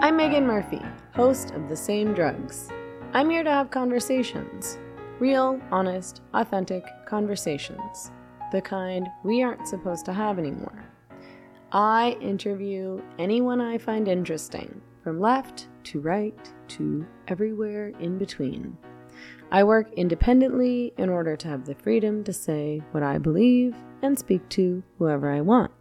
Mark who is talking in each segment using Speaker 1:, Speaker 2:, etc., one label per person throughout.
Speaker 1: I'm Meghan Murphy, host of The Same Drugs. I'm here to have conversations real, honest, authentic conversations, the kind we aren't supposed to have anymore. I interview anyone I find interesting, from left to right to everywhere in between. I work independently in order to have the freedom to say what I believe and speak to whoever I want.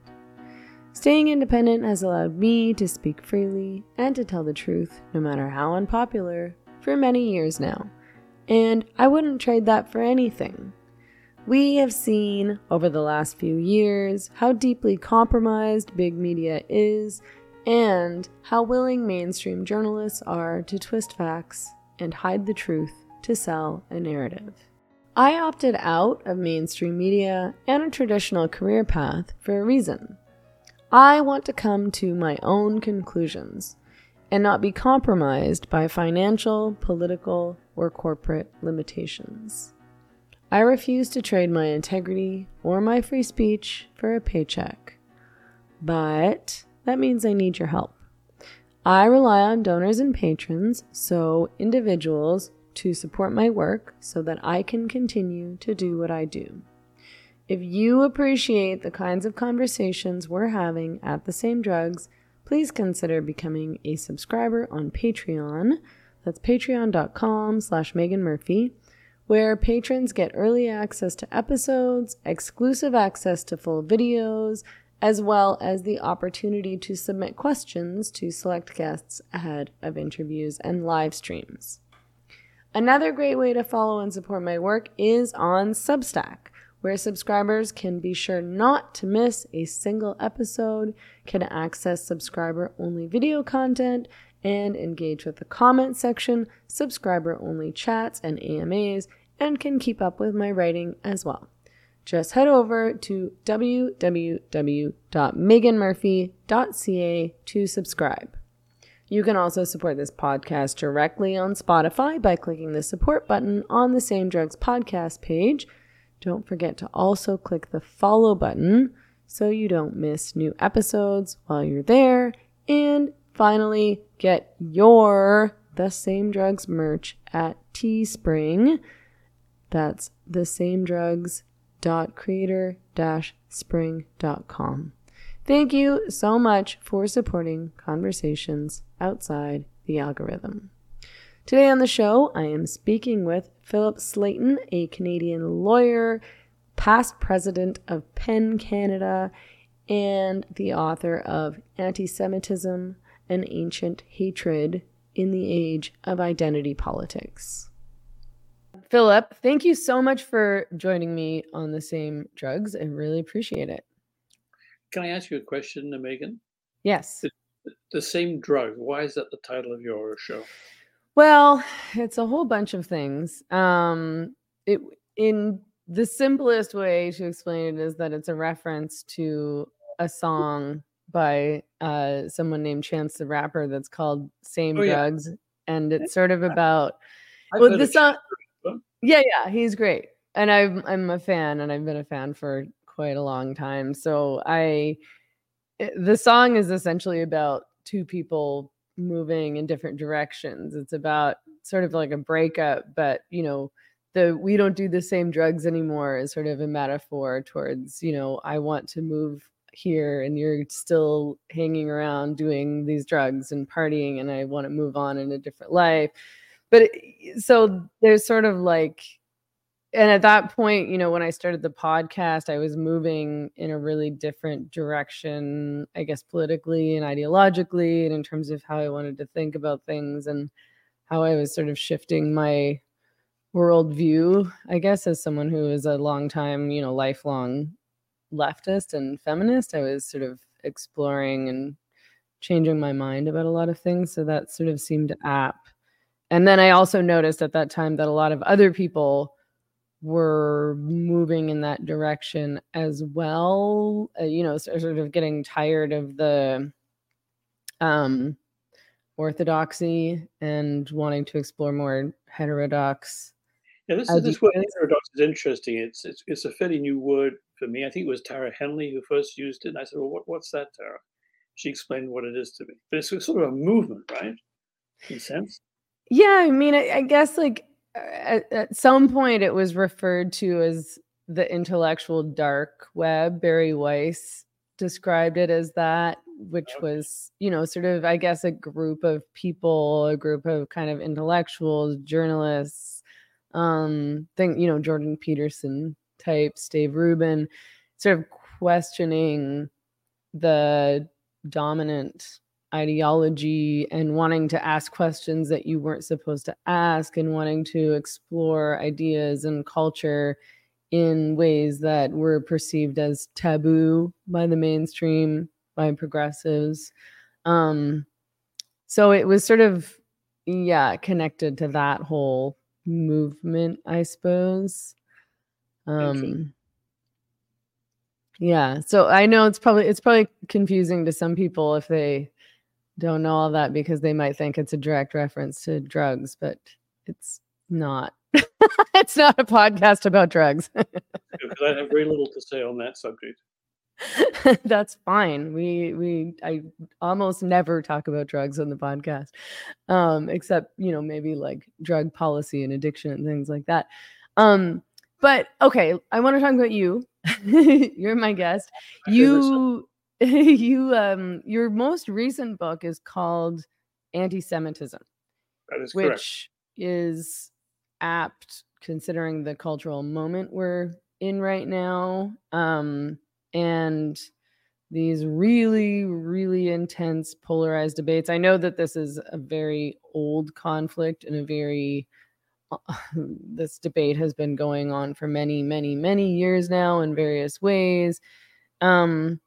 Speaker 1: Staying independent has allowed me to speak freely and to tell the truth, no matter how unpopular, for many years now. And I wouldn't trade that for anything. We have seen over the last few years how deeply compromised big media is and how willing mainstream journalists are to twist facts and hide the truth to sell a narrative. I opted out of mainstream media and a traditional career path for a reason. I want to come to my own conclusions and not be compromised by financial, political, or corporate limitations. I refuse to trade my integrity or my free speech for a paycheck. But that means I need your help. I rely on donors and patrons, so individuals, to support my work so that I can continue to do what I do. If you appreciate the kinds of conversations we're having at the same drugs, please consider becoming a subscriber on Patreon. That's patreon.com slash Meghan Murphy, where patrons get early access to episodes, exclusive access to full videos, as well as the opportunity to submit questions to select guests ahead of interviews and live streams. Another great way to follow and support my work is on Substack where subscribers can be sure not to miss a single episode, can access subscriber only video content, and engage with the comment section, subscriber only chats and AMAs, and can keep up with my writing as well. Just head over to www.meghanmurphy.ca to subscribe. You can also support this podcast directly on Spotify by clicking the support button on the Same Drugs podcast page. Don't forget to also click the follow button so you don't miss new episodes while you're there. And finally, get your The Same Drugs merch at Teespring. That's the same drugs dot creator dash spring.com. Thank you so much for supporting conversations outside the algorithm. Today on the show, I am speaking with Philip Slayton, a Canadian lawyer, past president of PEN Canada, and the author of Anti Semitism An Ancient Hatred in the Age of Identity Politics. Philip, thank you so much for joining me on the same drugs. I really appreciate it.
Speaker 2: Can I ask you a question, Meghan?
Speaker 1: Yes.
Speaker 2: The, the same drug. Why is that the title of your show?
Speaker 1: Well, it's a whole bunch of things. Um, it in the simplest way to explain it is that it's a reference to a song by uh, someone named Chance the Rapper that's called "Same oh, Drugs," yeah. and it's sort of about
Speaker 2: I've well, the song.
Speaker 1: Yeah, yeah, he's great, and I'm I'm a fan, and I've been a fan for quite a long time. So I, it, the song is essentially about two people moving in different directions. It's about sort of like a breakup, but you know, the we don't do the same drugs anymore is sort of a metaphor towards, you know, I want to move here and you're still hanging around doing these drugs and partying and I want to move on in a different life. But it, so there's sort of like and at that point, you know, when I started the podcast, I was moving in a really different direction, I guess, politically and ideologically, and in terms of how I wanted to think about things and how I was sort of shifting my worldview, I guess, as someone who is a long time, you know, lifelong leftist and feminist. I was sort of exploring and changing my mind about a lot of things. So that sort of seemed apt. And then I also noticed at that time that a lot of other people were moving in that direction as well. Uh, you know, sort of getting tired of the um, orthodoxy and wanting to explore more heterodox.
Speaker 2: Yeah, this is this word heterodox is interesting. It's, it's it's a fairly new word for me. I think it was Tara Henley who first used it, and I said, "Well, what, what's that, Tara?" she explained what it is to me. But it's sort of a movement, right? In a sense.
Speaker 1: Yeah, I mean, I, I guess like at, at some point it was referred to as the intellectual dark web. Bari Weiss described it as that, which was, you know, sort of, I guess, a group of people, a group of kind of intellectuals, journalists, um, think, you know, Jordan Peterson types, Dave Rubin, sort of questioning the dominant ideology and wanting to ask questions that you weren't supposed to ask and wanting to explore ideas and culture in ways that were perceived as taboo by the mainstream by progressives. Um so it was sort of yeah connected to that whole movement i suppose. Um yeah so i know it's probably it's probably confusing to some people if they don't know all that because they might think it's a direct reference to drugs, but it's not. it's not a podcast about drugs.
Speaker 2: because I have very little to say on that subject.
Speaker 1: That's fine. We we I almost never talk about drugs on the podcast. Um except, you know, maybe like drug policy and addiction and things like that. Um but okay, I want to talk about you. You're my guest. You you um your most recent book is called Anti-Semitism.
Speaker 2: That is
Speaker 1: which
Speaker 2: correct.
Speaker 1: is apt considering the cultural moment we're in right now. Um and these really really intense polarized debates. I know that this is a very old conflict and a very this debate has been going on for many many many years now in various ways. Um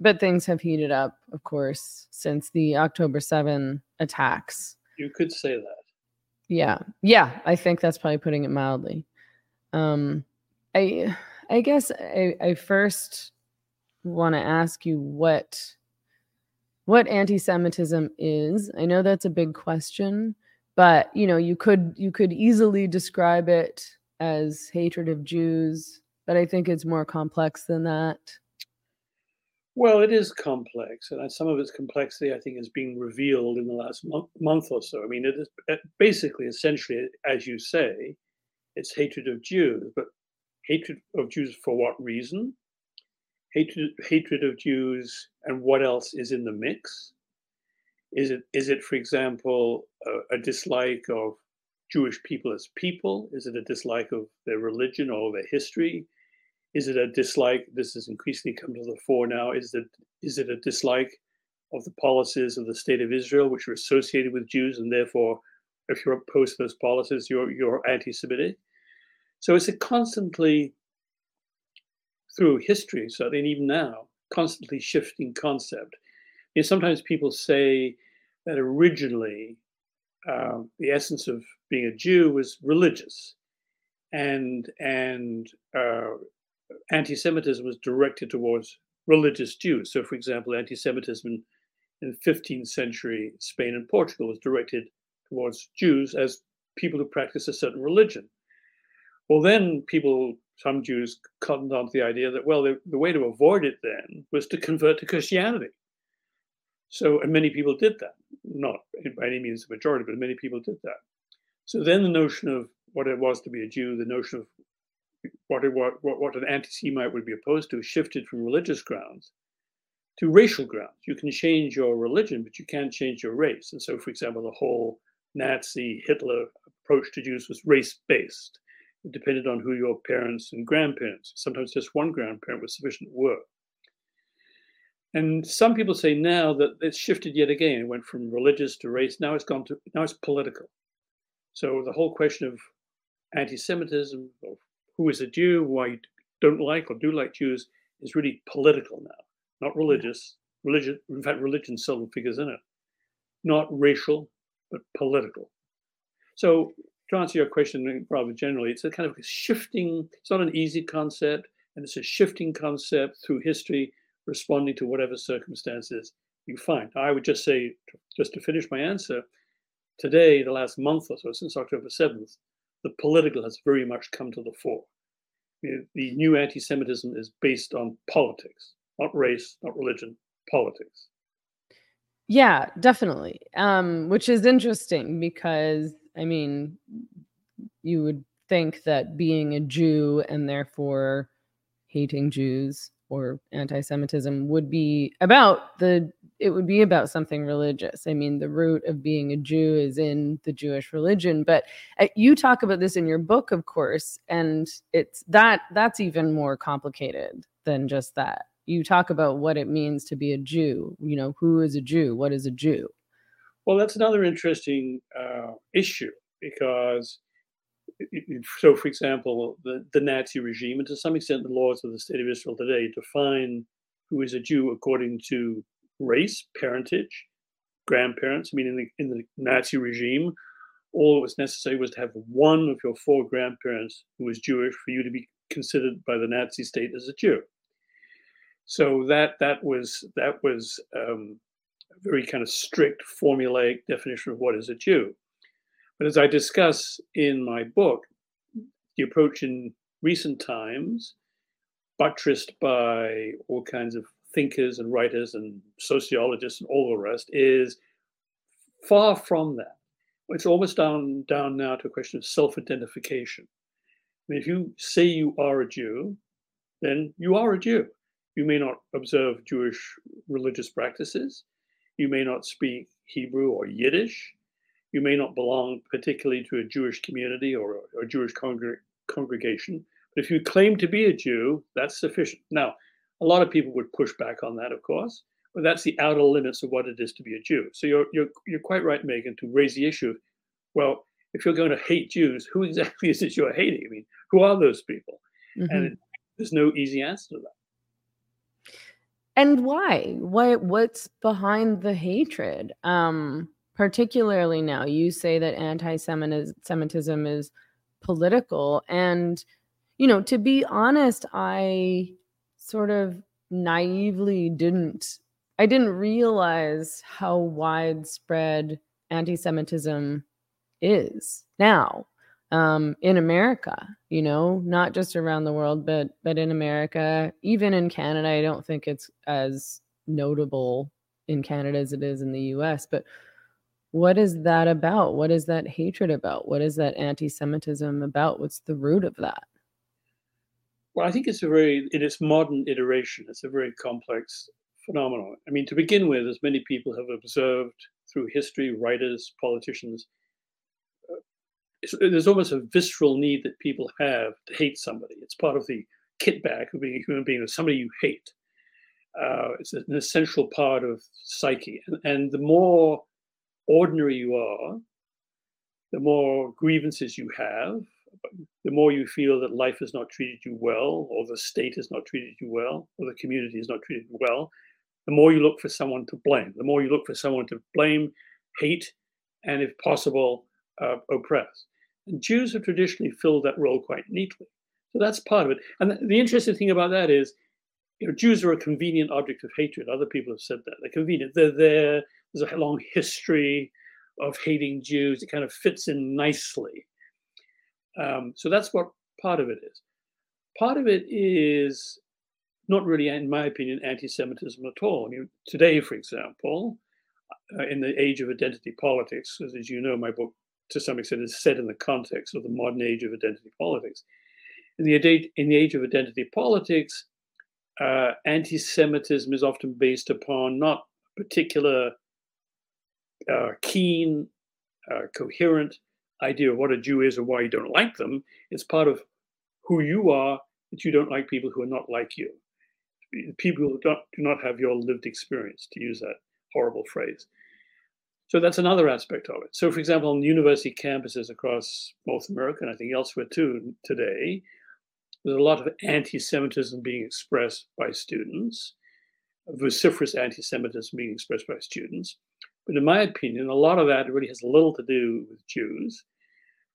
Speaker 1: but things have heated up, of course, since the October 7 attacks.
Speaker 2: You could say that.
Speaker 1: Yeah. Yeah, I think that's probably putting it mildly. Um I I guess I, I first want to ask you what what anti-Semitism is. I know that's a big question, but you know, you could you could easily describe it as hatred of Jews, but I think it's more complex than that.
Speaker 2: Well, it is complex, and some of its complexity, I think, is being revealed in the last month, month or so. I mean, it is basically, essentially, as you say, it's hatred of Jews, but hatred of Jews for what reason? Hatred, hatred of Jews, and what else is in the mix? Is it, is it, for example, a, a dislike of Jewish people as people? Is it a dislike of their religion or their history? Is it a dislike? This has increasingly come to the fore now. Is it is it a dislike of the policies of the state of Israel, which are associated with Jews, and therefore, if you're opposed to those policies, you're you're anti-Semitic. So it's a constantly through history, certainly, and even now, constantly shifting concept. You know, sometimes people say that originally uh, the essence of being a Jew was religious, and and uh, anti-Semitism was directed towards religious Jews. So, for example, anti-Semitism in, in 15th century Spain and Portugal was directed towards Jews as people who practice a certain religion. Well, then people, some Jews, cottoned on to the idea that, well, the, the way to avoid it then was to convert to Christianity. So, and many people did that. Not by any means the majority, but many people did that. So then the notion of what it was to be a Jew, the notion of what, what, what an anti Semite would be opposed to shifted from religious grounds to racial grounds. You can change your religion, but you can't change your race. And so, for example, the whole Nazi Hitler approach to Jews was race based. It depended on who your parents and grandparents, sometimes just one grandparent was sufficient were. And some people say now that it's shifted yet again. It went from religious to race. Now it's gone to now it's political. So the whole question of anti-Semitism, or who is a Jew, who I don't like or do like Jews, is really political now, not religious. Religion, in fact, religion seldom figures in it. Not racial, but political. So to answer your question rather generally, it's a kind of a shifting, it's not an easy concept, and it's a shifting concept through history, responding to whatever circumstances you find. I would just say, just to finish my answer, today, the last month or so, since October 7th, the political has very much come to the fore. The new anti Semitism is based on politics, not race, not religion, politics.
Speaker 1: Yeah, definitely. Um, which is interesting because I mean, you would think that being a Jew and therefore hating Jews or anti-Semitism would be about the it would be about something religious. I mean, the root of being a Jew is in the Jewish religion, but uh, you talk about this in your book, of course, and it's that that's even more complicated than just that. You talk about what it means to be a Jew. You know, who is a Jew? What is a Jew?
Speaker 2: Well, that's another interesting uh, issue because so for example, the, the Nazi regime, and to some extent the laws of the state of Israel today, define who is a Jew according to race, parentage, grandparents. I mean, in the, in the Nazi regime, all that was necessary was to have one of your four grandparents who was Jewish for you to be considered by the Nazi state as a Jew. So that that was that was um, a very kind of strict formulaic definition of what is a Jew. But as I discuss in my book, the approach in recent times, buttressed by all kinds of thinkers and writers and sociologists and all the rest, is far from that. It's almost down, down now to a question of self identification. I mean, if you say you are a Jew, then you are a Jew. You may not observe Jewish religious practices. You may not speak Hebrew or Yiddish. You may not belong particularly to a Jewish community or a Jewish congr- congregation, but if you claim to be a Jew, that's sufficient. Now, a lot of people would push back on that, of course, but that's the outer limits of what it is to be a Jew. So you're you're you're quite right, Meghan, to raise the issue of, well, if you're going to hate Jews, who exactly is it you're hating? I mean, who are those people? Mm-hmm. And it, there's no easy answer to that.
Speaker 1: And why? What what's behind the hatred? Um, particularly now you say that anti-semitism is political and you know to be honest i sort of naively didn't i didn't realize how widespread anti-semitism is now um, in america you know not just around the world but but in america even in canada i don't think it's as notable in canada as it is in the us but what is that about? What is that hatred about? What is that anti Semitism about? What's the root of that?
Speaker 2: Well, I think it's a very, in its modern iteration, it's a very complex phenomenon. I mean, to begin with, as many people have observed through history, writers, politicians, uh, there's almost a visceral need that people have to hate somebody. It's part of the kit bag of being a human being, of somebody you hate. Uh, it's an essential part of psyche. And, and the more ordinary you are, the more grievances you have, the more you feel that life has not treated you well, or the state has not treated you well, or the community has not treated you well, the more you look for someone to blame, the more you look for someone to blame, hate, and if possible, uh, oppress. And Jews have traditionally filled that role quite neatly. So that's part of it. And the, interesting thing about that is, you know, Jews are a convenient object of hatred. Other people have said that. They're convenient. They're there. There's a long history of hating Jews. It kind of fits in nicely. Um, so that's what part of it is. Part of it is not really, in my opinion, anti-Semitism at all. I mean, today, for example, uh, in the age of identity politics, as, as you know, my book to some extent is set in the context of the modern age of identity politics. In the, in the age of identity politics, uh, anti-Semitism is often based upon not particular uh, keen, uh, coherent idea of what a Jew is and why you don't like them. It's part of who you are that you don't like people who are not like you. People who don't, do not have your lived experience, to use that horrible phrase. So that's another aspect of it. So, for example, on university campuses across North America, and I think elsewhere too today, there's a lot of anti Semitism being expressed by students, vociferous anti Semitism being expressed by students. But in my opinion, a lot of that really has little to do with Jews.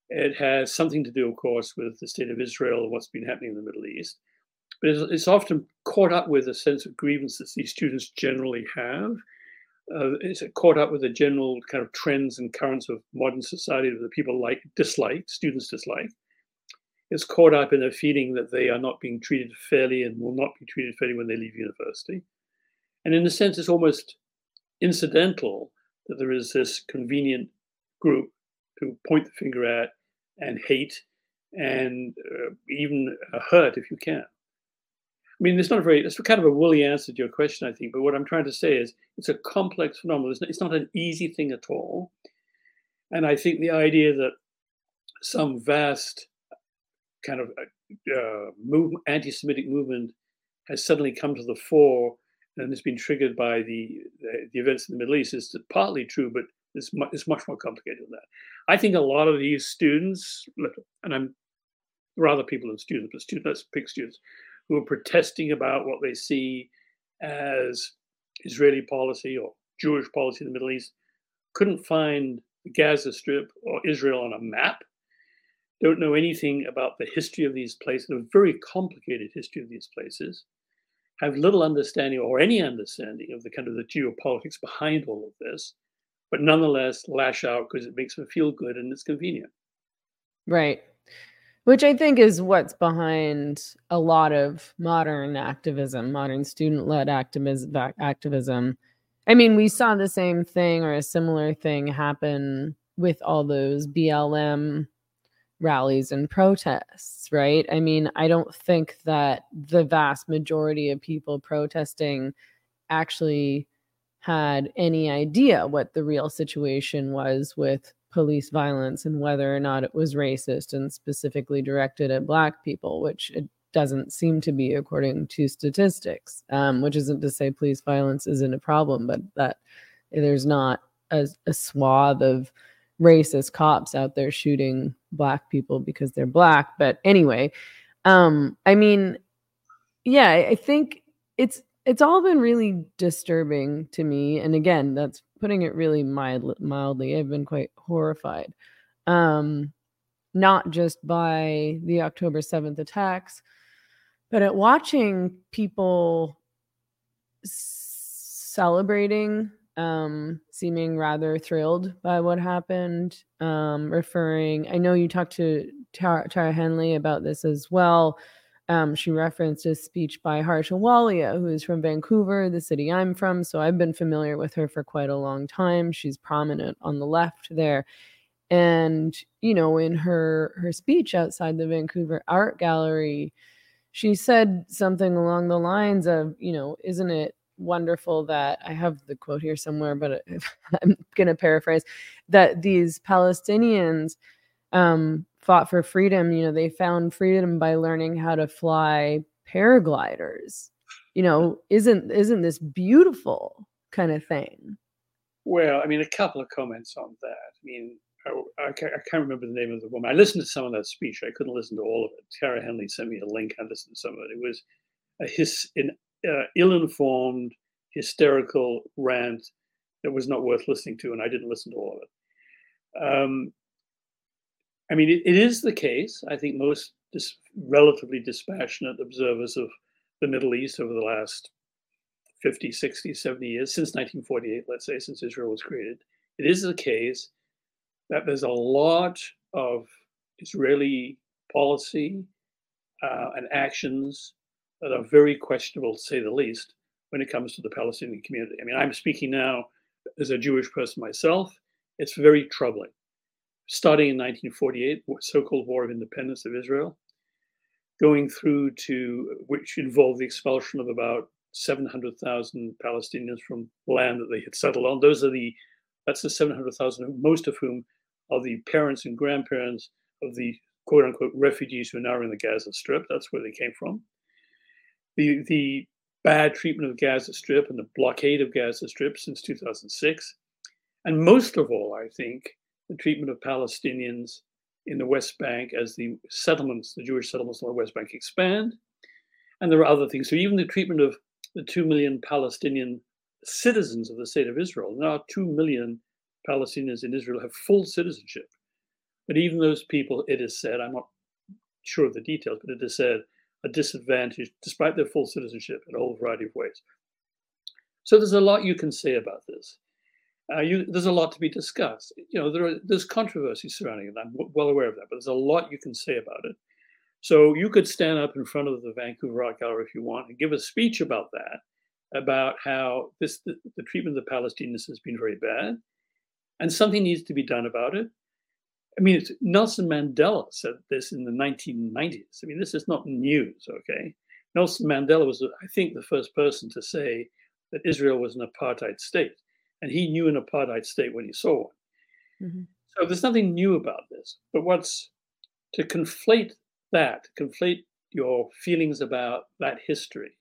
Speaker 2: It has something to do, of course, with the state of Israel and what's been happening in the Middle East. But it's, it's often caught up with a sense of grievance that these students generally have. Uh, it's caught up with the general kind of trends and currents of modern society that people like, dislike, students dislike. It's caught up in a feeling that they are not being treated fairly and will not be treated fairly when they leave university. And in a sense, it's almost incidental that there is this convenient group to point the finger at and hate and uh, even uh, hurt if you can. I mean, it's not a very, it's kind of a woolly answer to your question, I think. But what I'm trying to say is it's a complex phenomenon. It's not an easy thing at all. And I think the idea that some vast kind of uh, uh movement, anti-Semitic movement has suddenly come to the fore and it's been triggered by the, the, events in the Middle East is partly true, but it's, mu- it's much more complicated than that. I think a lot of these students, and I'm rather people than students, but students, let's pick students, who are protesting about what they see as Israeli policy or Jewish policy in the Middle East, couldn't find the Gaza Strip or Israel on a map, don't know anything about the history of these places, a very complicated history of these places, have little understanding or any understanding of the kind of the geopolitics behind all of this, but nonetheless lash out because it makes them feel good and it's convenient.
Speaker 1: Right. Which I think is what's behind a lot of modern activism, modern student led activism. I mean, we saw the same thing or a similar thing happen with all those BLM rallies and protests, right? I mean, I don't think that the vast majority of people protesting actually had any idea what the real situation was with police violence and whether or not it was racist and specifically directed at black people which it doesn't seem to be according to statistics um, which isn't to say police violence isn't a problem but that there's not a, a swath of racist cops out there shooting black people because they're black but anyway um i mean yeah i think it's it's all been really disturbing to me and again that's putting it really mild, mildly i've been quite horrified um not just by the october 7th attacks but at watching people celebrating um seeming rather thrilled by what happened um referring i know you talked to tara, tara henley about this as well um, she referenced a speech by Harsha Walia, who is from Vancouver, the city I'm from. So I've been familiar with her for quite a long time. She's prominent on the left there. And, you know, in her her speech outside the Vancouver Art Gallery, she said something along the lines of, you know, isn't it wonderful that I have the quote here somewhere, but I'm going to paraphrase that these Palestinians um, fought for freedom, you know, they found freedom by learning how to fly paragliders. You know, isn't isn't this beautiful kind of thing?
Speaker 2: Well, I mean, a couple of comments on that. I mean, I, I, can't, remember the name of the woman. I listened to some of that speech. I couldn't listen to all of it. Tara Henley sent me a link. I listened to some of it. It was a his, an uh, ill-informed, hysterical rant that was not worth listening to, and I didn't listen to all of it. Um, I mean, it, it is the case. I think most dis- relatively dispassionate observers of the Middle East over the last 50, 60, 70 years, since 1948, let's say, since Israel was created, it is the case that there's a lot of Israeli policy uh, and actions that are very questionable, to say the least, when it comes to the Palestinian community. I mean, I'm speaking now as a Jewish person myself. It's very troubling starting in 1948, so-called War of Independence of Israel, going through to which involved the expulsion of about 700,000 Palestinians from land that they had settled on. Those are the that's the 700,000, most of whom are the parents and grandparents of the quote unquote refugees who are now in the Gaza Strip. That's where they came from. The the bad treatment of Gaza Strip and the blockade of Gaza Strip since 2006, and most of all, I think, the treatment of Palestinians in the West Bank as the settlements, the Jewish settlements on the West Bank expand. And there are other things. So even the treatment of the 2 million Palestinian citizens of the state of Israel. Now, 2 million Palestinians in Israel have full citizenship. But even those people, it is said, I'm not sure of the details, but it is said, are disadvantaged despite their full citizenship in a whole variety of ways. So there's a lot you can say about this. Uh, you, there's a lot to be discussed. You know, there are, there's controversy surrounding it. I'm w- well aware of that, but there's a lot you can say about it. So you could stand up in front of the Vancouver Art Gallery if you want and give a speech about that, about how this the, the treatment of the Palestinians has been very bad, and something needs to be done about it. I mean, Nelson Mandela said this in the 1990s. I mean, this is not news, okay? Nelson Mandela was, I think, the first person to say that Israel was an apartheid state, and he knew an apartheid state when he saw one. Mm-hmm. So there's nothing new about this. But what's to conflate that, conflate your feelings about that history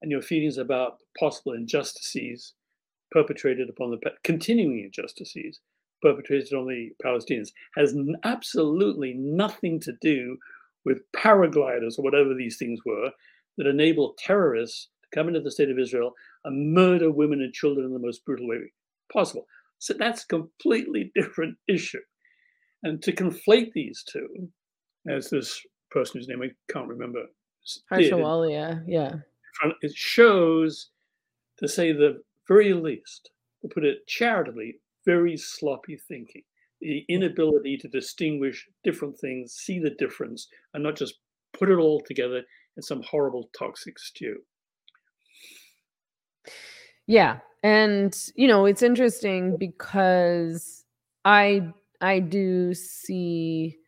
Speaker 2: and your feelings about possible injustices perpetrated upon the continuing injustices perpetrated on the Palestinians has absolutely nothing to do with paragliders or whatever these things were that enable terrorists to come into the state of Israel and murder women and children in the most brutal way possible. So that's a completely different issue. And to conflate these two, as this person whose name I can't remember,
Speaker 1: Harsha yeah,
Speaker 2: it shows, to say the very least, to put it charitably, very sloppy thinking. The inability to distinguish different things, see the difference, and not just put it all together in some horrible toxic stew.
Speaker 1: Yeah, and you know it's interesting because I I do see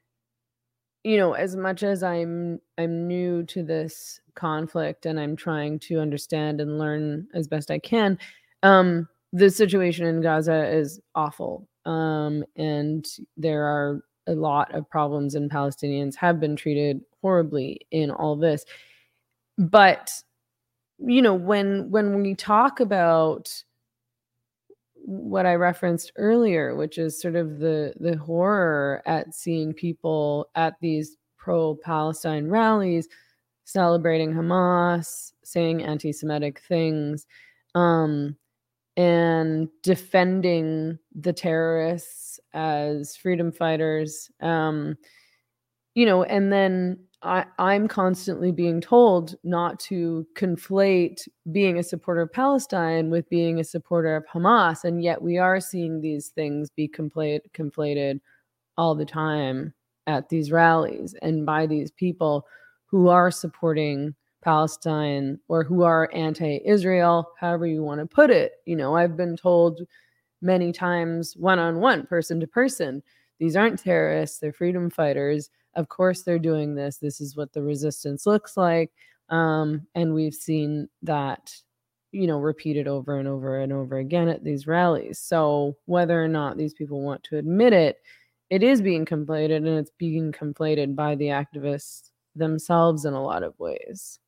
Speaker 1: you know as much as i'm i'm new to this conflict and i'm trying to understand and learn as best i can um the situation in gaza is awful um and there are a lot of problems and palestinians have been treated horribly in all this. But you know when when we talk about what I referenced earlier, which is sort of the the horror at seeing people at these pro-Palestine rallies celebrating Hamas, saying anti-Semitic things, um, and defending the terrorists as freedom fighters. Um, you know, and then I, I'm constantly being told not to conflate being a supporter of Palestine with being a supporter of Hamas. And yet we are seeing these things be conflate, conflated all the time at these rallies and by these people who are supporting Palestine or who are anti Israel, however you want to put it. You know, I've been told many times, one on one, person to person, these aren't terrorists, they're freedom fighters. Of course they're doing this. This is what the resistance looks like. Um, and we've seen that you know repeated over and over and over again at these rallies. So whether or not these people want to admit it it is being conflated and it's being conflated by the activists themselves in a lot of ways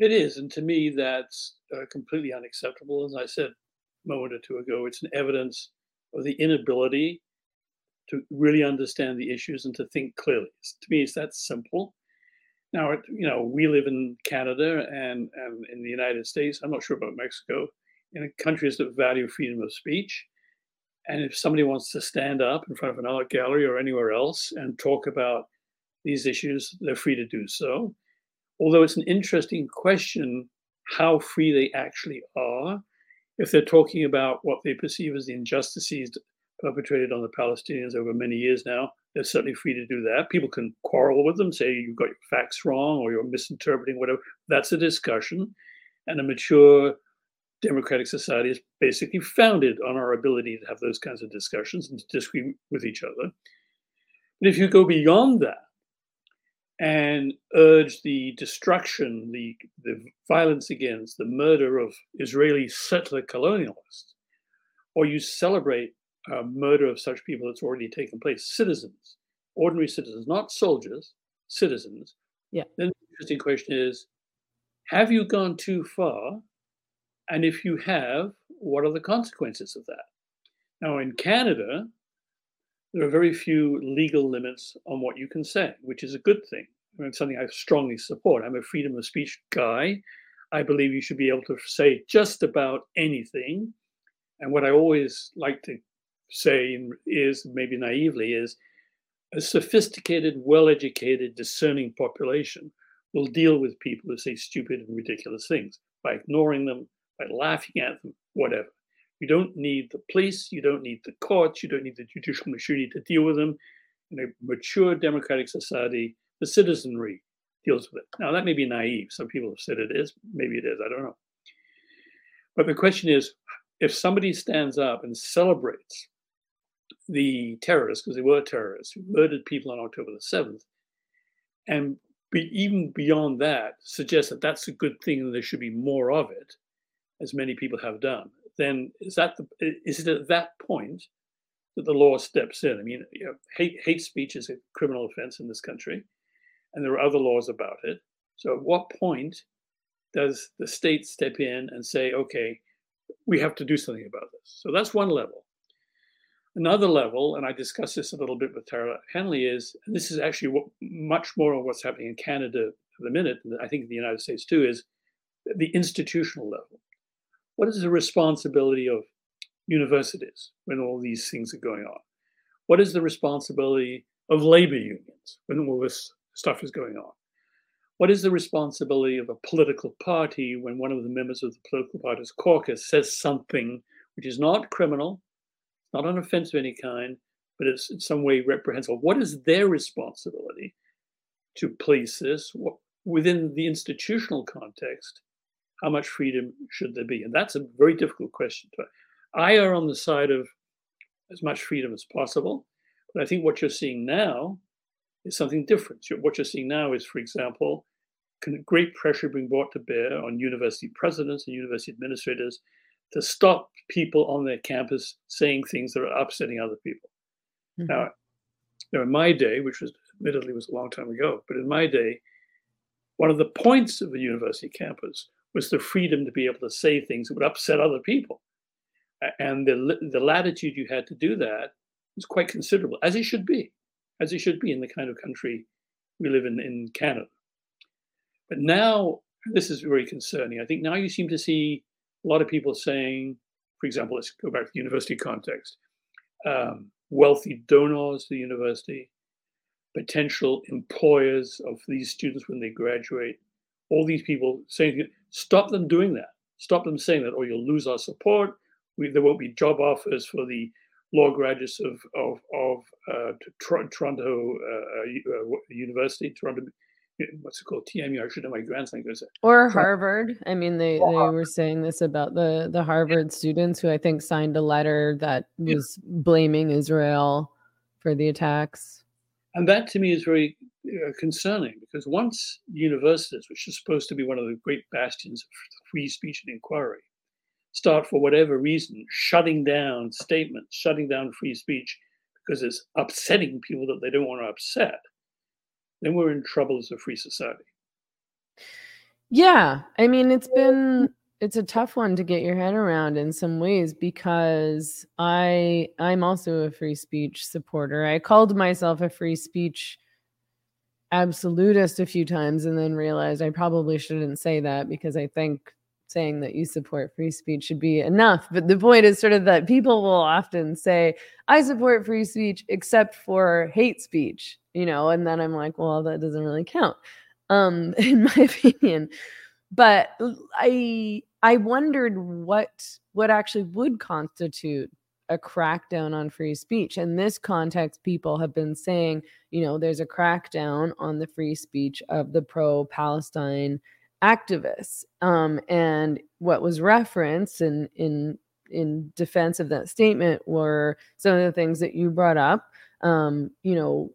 Speaker 2: it is and to me that's uh, completely unacceptable as i said a moment or two ago it's an evidence of the inability to really understand the issues and to think clearly. To me, it's that simple. Now, you know, we live in Canada and, and in the United States. I'm not sure about Mexico. In countries that value freedom of speech, and if somebody wants to stand up in front of an art gallery or anywhere else and talk about these issues, they're free to do so. Although it's an interesting question how free they actually are. If they're talking about what they perceive as the injustices perpetrated on the Palestinians over many years now. They're certainly free to do that. People can quarrel with them, say you've got your facts wrong or you're misinterpreting whatever. That's a discussion. And a mature democratic society is basically founded on our ability to have those kinds of discussions and to disagree with each other. But if you go beyond that and urge the destruction, the, the violence against, the murder of Israeli settler colonialists, or you celebrate uh, murder of such people that's already taken place. Citizens, ordinary citizens, not soldiers, citizens.
Speaker 1: Yeah.
Speaker 2: Then the interesting question is have you gone too far? And if you have, what are the consequences of that? Now, in Canada, there are very few legal limits on what you can say, which is a good thing. I mean, something I strongly support. I'm a freedom of speech guy. I believe you should be able to say just about anything. And what I always like to say is maybe naively is a sophisticated, well-educated, discerning population will deal with people who say stupid and ridiculous things by ignoring them, by laughing at them, whatever. You don't need the police, you don't need the courts, you don't need the judicial machinery to deal with them. In a mature democratic society, the citizenry deals with it. Now, that may be naive. Some people have said it is. Maybe it is. I don't know. But the question is if somebody stands up and celebrates the terrorists, because they were terrorists who murdered people on October the 7th, and be, even beyond that, suggests that that's a good thing and there should be more of it, as many people have done, then is that the, is it at that point that the law steps in? I mean, you know, hate hate speech is a criminal offense in this country, and there are other laws about it. So, at what point does the state step in and say, okay, we have to do something about this? So that's one level. Another level, and I discussed this a little bit with Tara Henley, is and this is actually what, much more of what's happening in Canada at the minute, and I think in the United States too, is the institutional level. What is the responsibility of universities when all these things are going on? What is the responsibility of labor unions when all this stuff is going on? What is the responsibility of a political party when one of the members of the political party's caucus says something which is not criminal, not an offense of any kind, but it's in some way reprehensible? What is their responsibility to police this within the institutional context? How much freedom should there be? And that's a very difficult question. I are on the side of as much freedom as possible. But I think what you're seeing now is something different. What you're seeing now is, for example, great pressure being brought to bear on university presidents and university administrators to stop people on their campus saying things that are upsetting other people. Mm-hmm. Now, now, in my day, which was admittedly was a long time ago, but in my day, one of the points of a university campus was the freedom to be able to say things that would upset other people. And the, the latitude you had to do that was quite considerable, as it should be, as it should be in the kind of country we live in in Canada. But now, this is very concerning. I think now you seem to see a lot of people saying, for example, let's go back to the university context um, wealthy donors to the university, potential employers of these students when they graduate, all these people saying, stop them doing that. Stop them saying that, or you'll lose our support. We, there won't be job offers for the law graduates of of, of uh, Toronto uh, uh, University, Toronto what's it called TMU. I should know my grandson goes there.
Speaker 1: Or Harvard. I mean, they they were saying this about the the Harvard students who I think signed a letter that was yeah. blaming Israel for the attacks.
Speaker 2: And that to me is very uh, concerning because once universities, which are supposed to be one of the great bastions of free speech and inquiry, start for whatever reason shutting down statements, shutting down free speech because it's upsetting people that they don't want to upset then we're in trouble as a free society.
Speaker 1: Yeah. I mean, it's been it's a tough one to get your head around in some ways because I I'm also a free speech supporter. I called myself a free speech absolutist a few times and then realized I probably shouldn't say that because I think saying that you support free speech should be enough. But the point is sort of that people will often say, I support free speech except for hate speech, you know, and then I'm like, well, that doesn't really count, um, in my opinion. But I I wondered what what actually would constitute a crackdown on free speech. In this context, people have been saying, you know, there's a crackdown on the free speech of the pro Palestine activists. Um, and what was referenced in in in defense of that statement were some of the things that you brought up. Um, you know,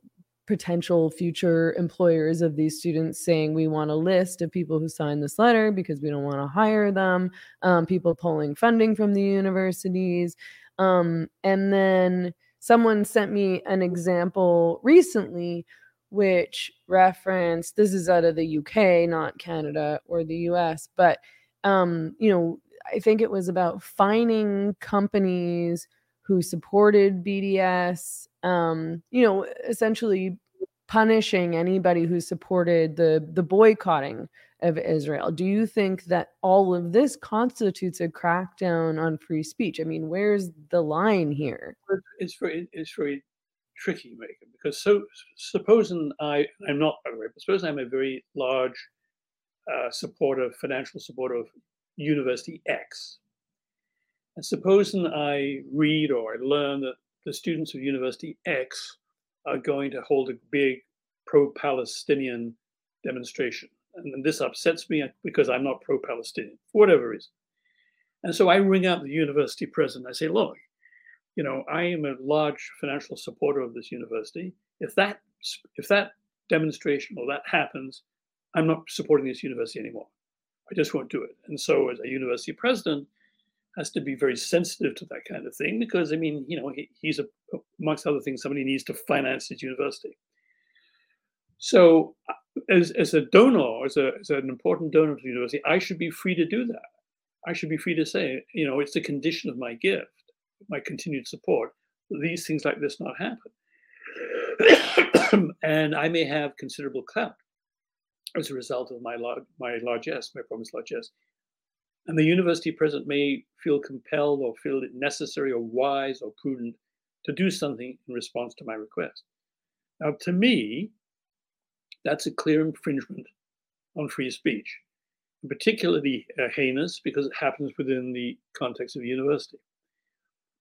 Speaker 1: potential future employers of these students saying we want a list of people who signed this letter because we don't want to hire them. Um, people pulling funding from the universities, um, and then someone sent me an example recently which reference this is out of the UK, not Canada or the US, but um, you know, I think it was about fining companies who supported BDS, um, you know, essentially punishing anybody who supported the the boycotting of Israel. Do you think that all of this constitutes a crackdown on free speech? I mean, where's the line here?
Speaker 2: It's very it's very tricky, Meghan, because so supposing I I'm not by the way, but suppose I'm a very large uh, supporter, financial supporter of University X, and supposing I read or I learn that the students of University X are going to hold a big pro-Palestinian demonstration, and this upsets me because I'm not pro-Palestinian for whatever reason. And so I ring up the university president. I say, look, you know, I am a large financial supporter of this university. If that if that demonstration or that happens, I'm not supporting this university anymore. I just won't do it. And so, as a university president, has to be very sensitive to that kind of thing because, I mean, you know, he, he's a, amongst other things, somebody needs to finance his university. So, as, as a donor, as, a, as an important donor to the university, I should be free to do that. I should be free to say, you know, it's a condition of my gift, my continued support, these things like this not happen. and I may have considerable clout as a result of my, my largesse, my promised largesse. And the university president may feel compelled or feel it necessary or wise or prudent to do something in response to my request. Now, to me, that's a clear infringement on free speech, particularly uh, heinous because it happens within the context of a university.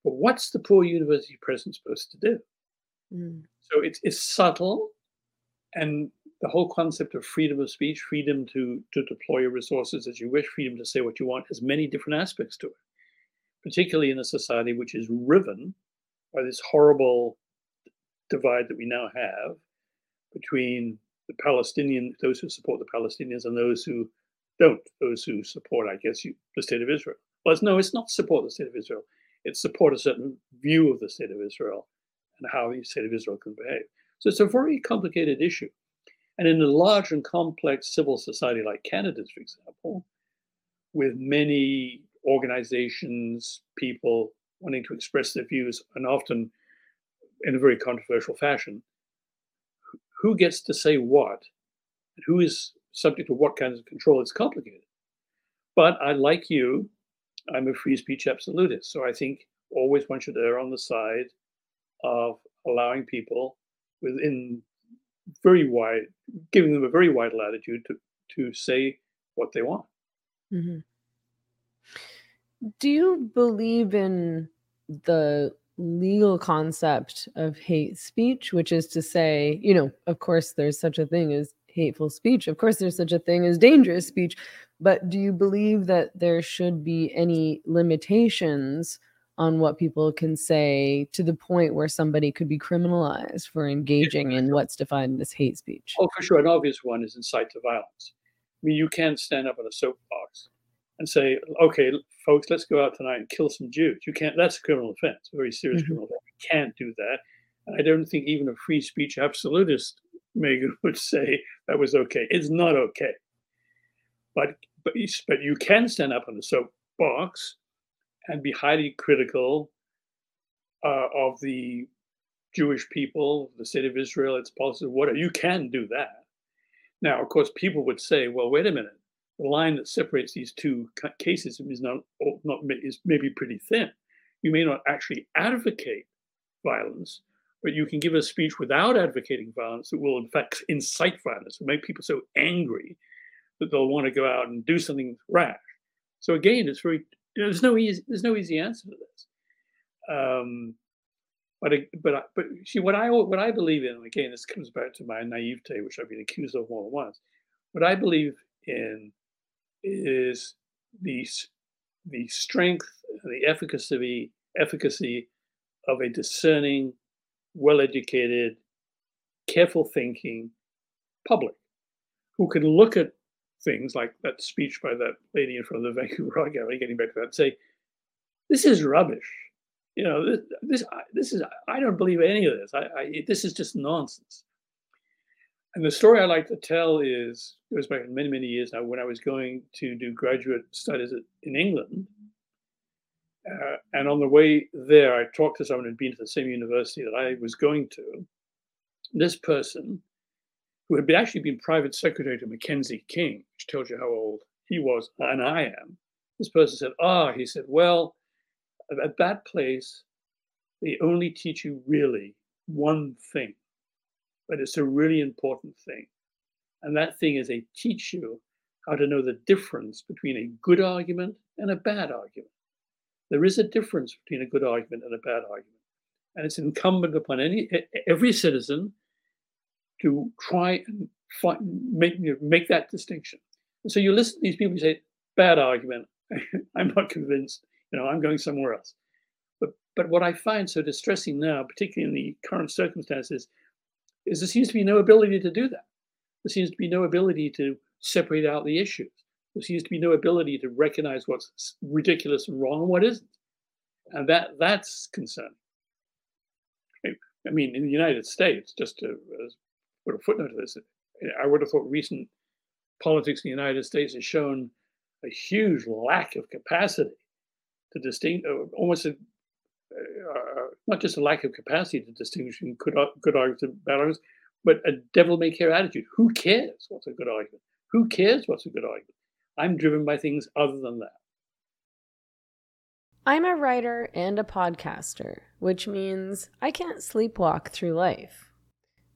Speaker 2: But what's the poor university president supposed to do? Mm. So it's, it's subtle, and the whole concept of freedom of speech, freedom to, to deploy your resources as you wish, freedom to say what you want, has many different aspects to it, particularly in a society which is riven by this horrible divide that we now have between the Palestinian, those who support the Palestinians, and those who don't, those who support, I guess, you, the state of Israel. Well, it's, no, it's not support the state of Israel. It's support a certain view of the state of Israel and how the state of Israel can behave. So it's a very complicated issue. And in a large and complex civil society like Canada's, for example, with many organizations, people wanting to express their views, and often in a very controversial fashion, who gets to say what, who is subject to what kinds of control, it's complicated. But I, like you, I'm a free speech absolutist. So I think always one should err on the side of allowing people within very wide, giving them a very wide latitude to, to say what they want. Mm-hmm.
Speaker 1: Do you believe in the legal concept of hate speech, which is to say, you know, of course, there's such a thing as hateful speech. Of course, there's such a thing as dangerous speech. But do you believe that there should be any limitations on what people can say to the point where somebody could be criminalized for engaging in what's defined as hate speech?
Speaker 2: Oh, for sure. An obvious one is incite to violence. I mean, you can't stand up on a soapbox and say, okay, folks, let's go out tonight and kill some Jews. You can't, that's a criminal offense, a very serious mm-hmm. criminal offense. You can't do that. And I don't think even a free speech absolutist, Meghan, would say that was okay. It's not okay. But, but, but you can stand up on a soapbox and be highly critical uh, of the Jewish people, the state of Israel, its policies, whatever. You can do that. Now, of course, people would say, well, wait a minute. The line that separates these two cases is not, not is maybe pretty thin. You may not actually advocate violence, but you can give a speech without advocating violence that will, in fact, incite violence, will make people so angry that they'll want to go out and do something rash. So again, it's very there's no easy there's no easy answer to this. Um, but but but see what I what I believe in again this comes back to my naivete which I've been accused of more than once. What I believe in is the the strength the efficacy efficacy of a discerning, well-educated, careful thinking public who can look at things like that speech by that lady in front of the Vancouver Art Gallery, getting back to that, and say, this is rubbish. You know, this, this, this is, I don't believe any of this. I, I, this is just nonsense. And the story I like to tell is, goes back many, many years now, when I was going to do graduate studies in England. Uh, and on the way there, I talked to someone who'd been to the same university that I was going to. This person who had been actually been private secretary to Mackenzie King, which tells you how old he was and I am. This person said, Ah, he said, well, at that place, they only teach you really one thing, but it's a really important thing. And that thing is they teach you how to know the difference between a good argument and a bad argument. There is a difference between a good argument and a bad argument. And it's incumbent upon any every citizen to try and find, make, make that distinction. And so you listen to these people, you say, bad argument, I'm not convinced. You know, I'm going somewhere else. But but what I find so distressing now, particularly in the current circumstances, is there seems to be no ability to do that. There seems to be no ability to separate out the issues. There seems to be no ability to recognize what's ridiculous and wrong and what isn't. And that that's concerning. I mean, in the United States, just to uh, put a footnote to this, I would have thought recent politics in the United States has shown a huge lack of capacity to distinguish, almost a, uh, not just a lack of capacity to distinguish good, good arguments and bad arguments, but a devil may care attitude. Who cares what's a good argument? Who cares what's a good argument? I'm driven by things other than that.
Speaker 1: I'm a writer and a podcaster, which means I can't sleepwalk through life.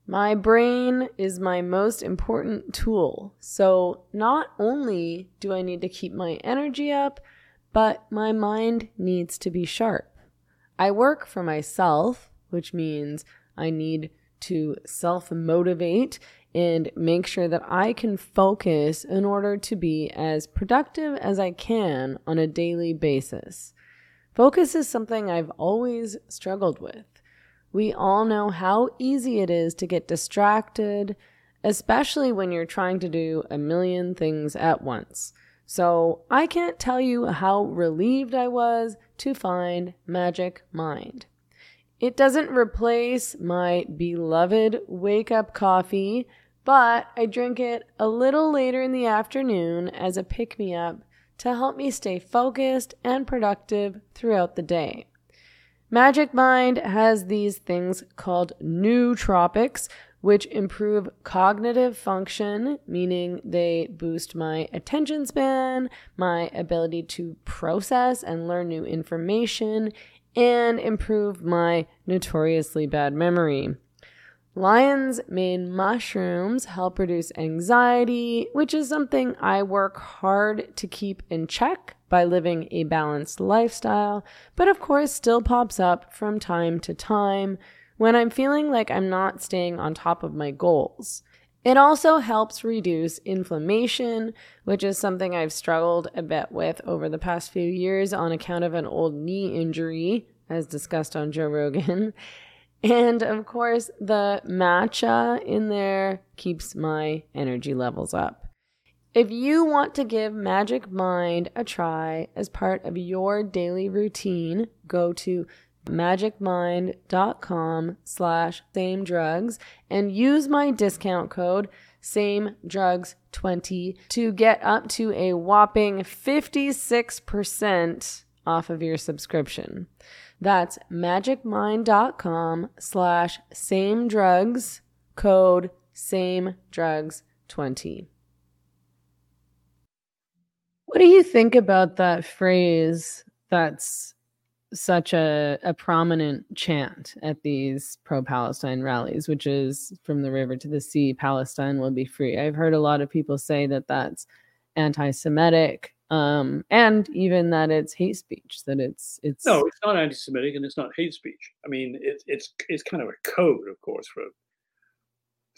Speaker 1: My brain is my most important tool, so not only do I need to keep my energy up, but my mind needs to be sharp. I work for myself, which means I need to self motivate and make sure that I can focus in order to be as productive as I can on a daily basis. Focus is something I've always struggled with. We all know how easy it is to get distracted, especially when you're trying to do a million things at once. So I can't tell you how relieved I was to find Magic Mind. It doesn't replace my beloved wake up coffee, but I drink it a little later in the afternoon as a pick me up to help me stay focused and productive throughout the day. Magic Mind has these things called nootropics, which improve cognitive function, meaning they boost my attention span, my ability to process and learn new information, and improve my notoriously bad memory. Lion's mane mushrooms help reduce anxiety, which is something I work hard to keep in check by living a balanced lifestyle, but of course still pops up from time to time when I'm feeling like I'm not staying on top of my goals. It also helps reduce inflammation, which is something I've struggled a bit with over the past few years on account of an old knee injury, as discussed on Joe Rogan. And of course, the matcha in there keeps my energy levels up. If you want to give Magic Mind a try as part of your daily routine, go to magicmind.com slash same drugs and use my discount code same drugs 20 to get up to a whopping 56% off of your subscription. That's magicmind.com slash same drugs code same drugs 20. What do you think about that phrase that's such a, a prominent chant at these pro Palestine rallies, which is from the river to the sea, Palestine will be free? I've heard a lot of people say that that's anti Semitic. Um, and even that it's hate speech, that it's it's
Speaker 2: no, it's not anti-Semitic and it's not hate speech. I mean, it, it's it's kind of a code, of course, for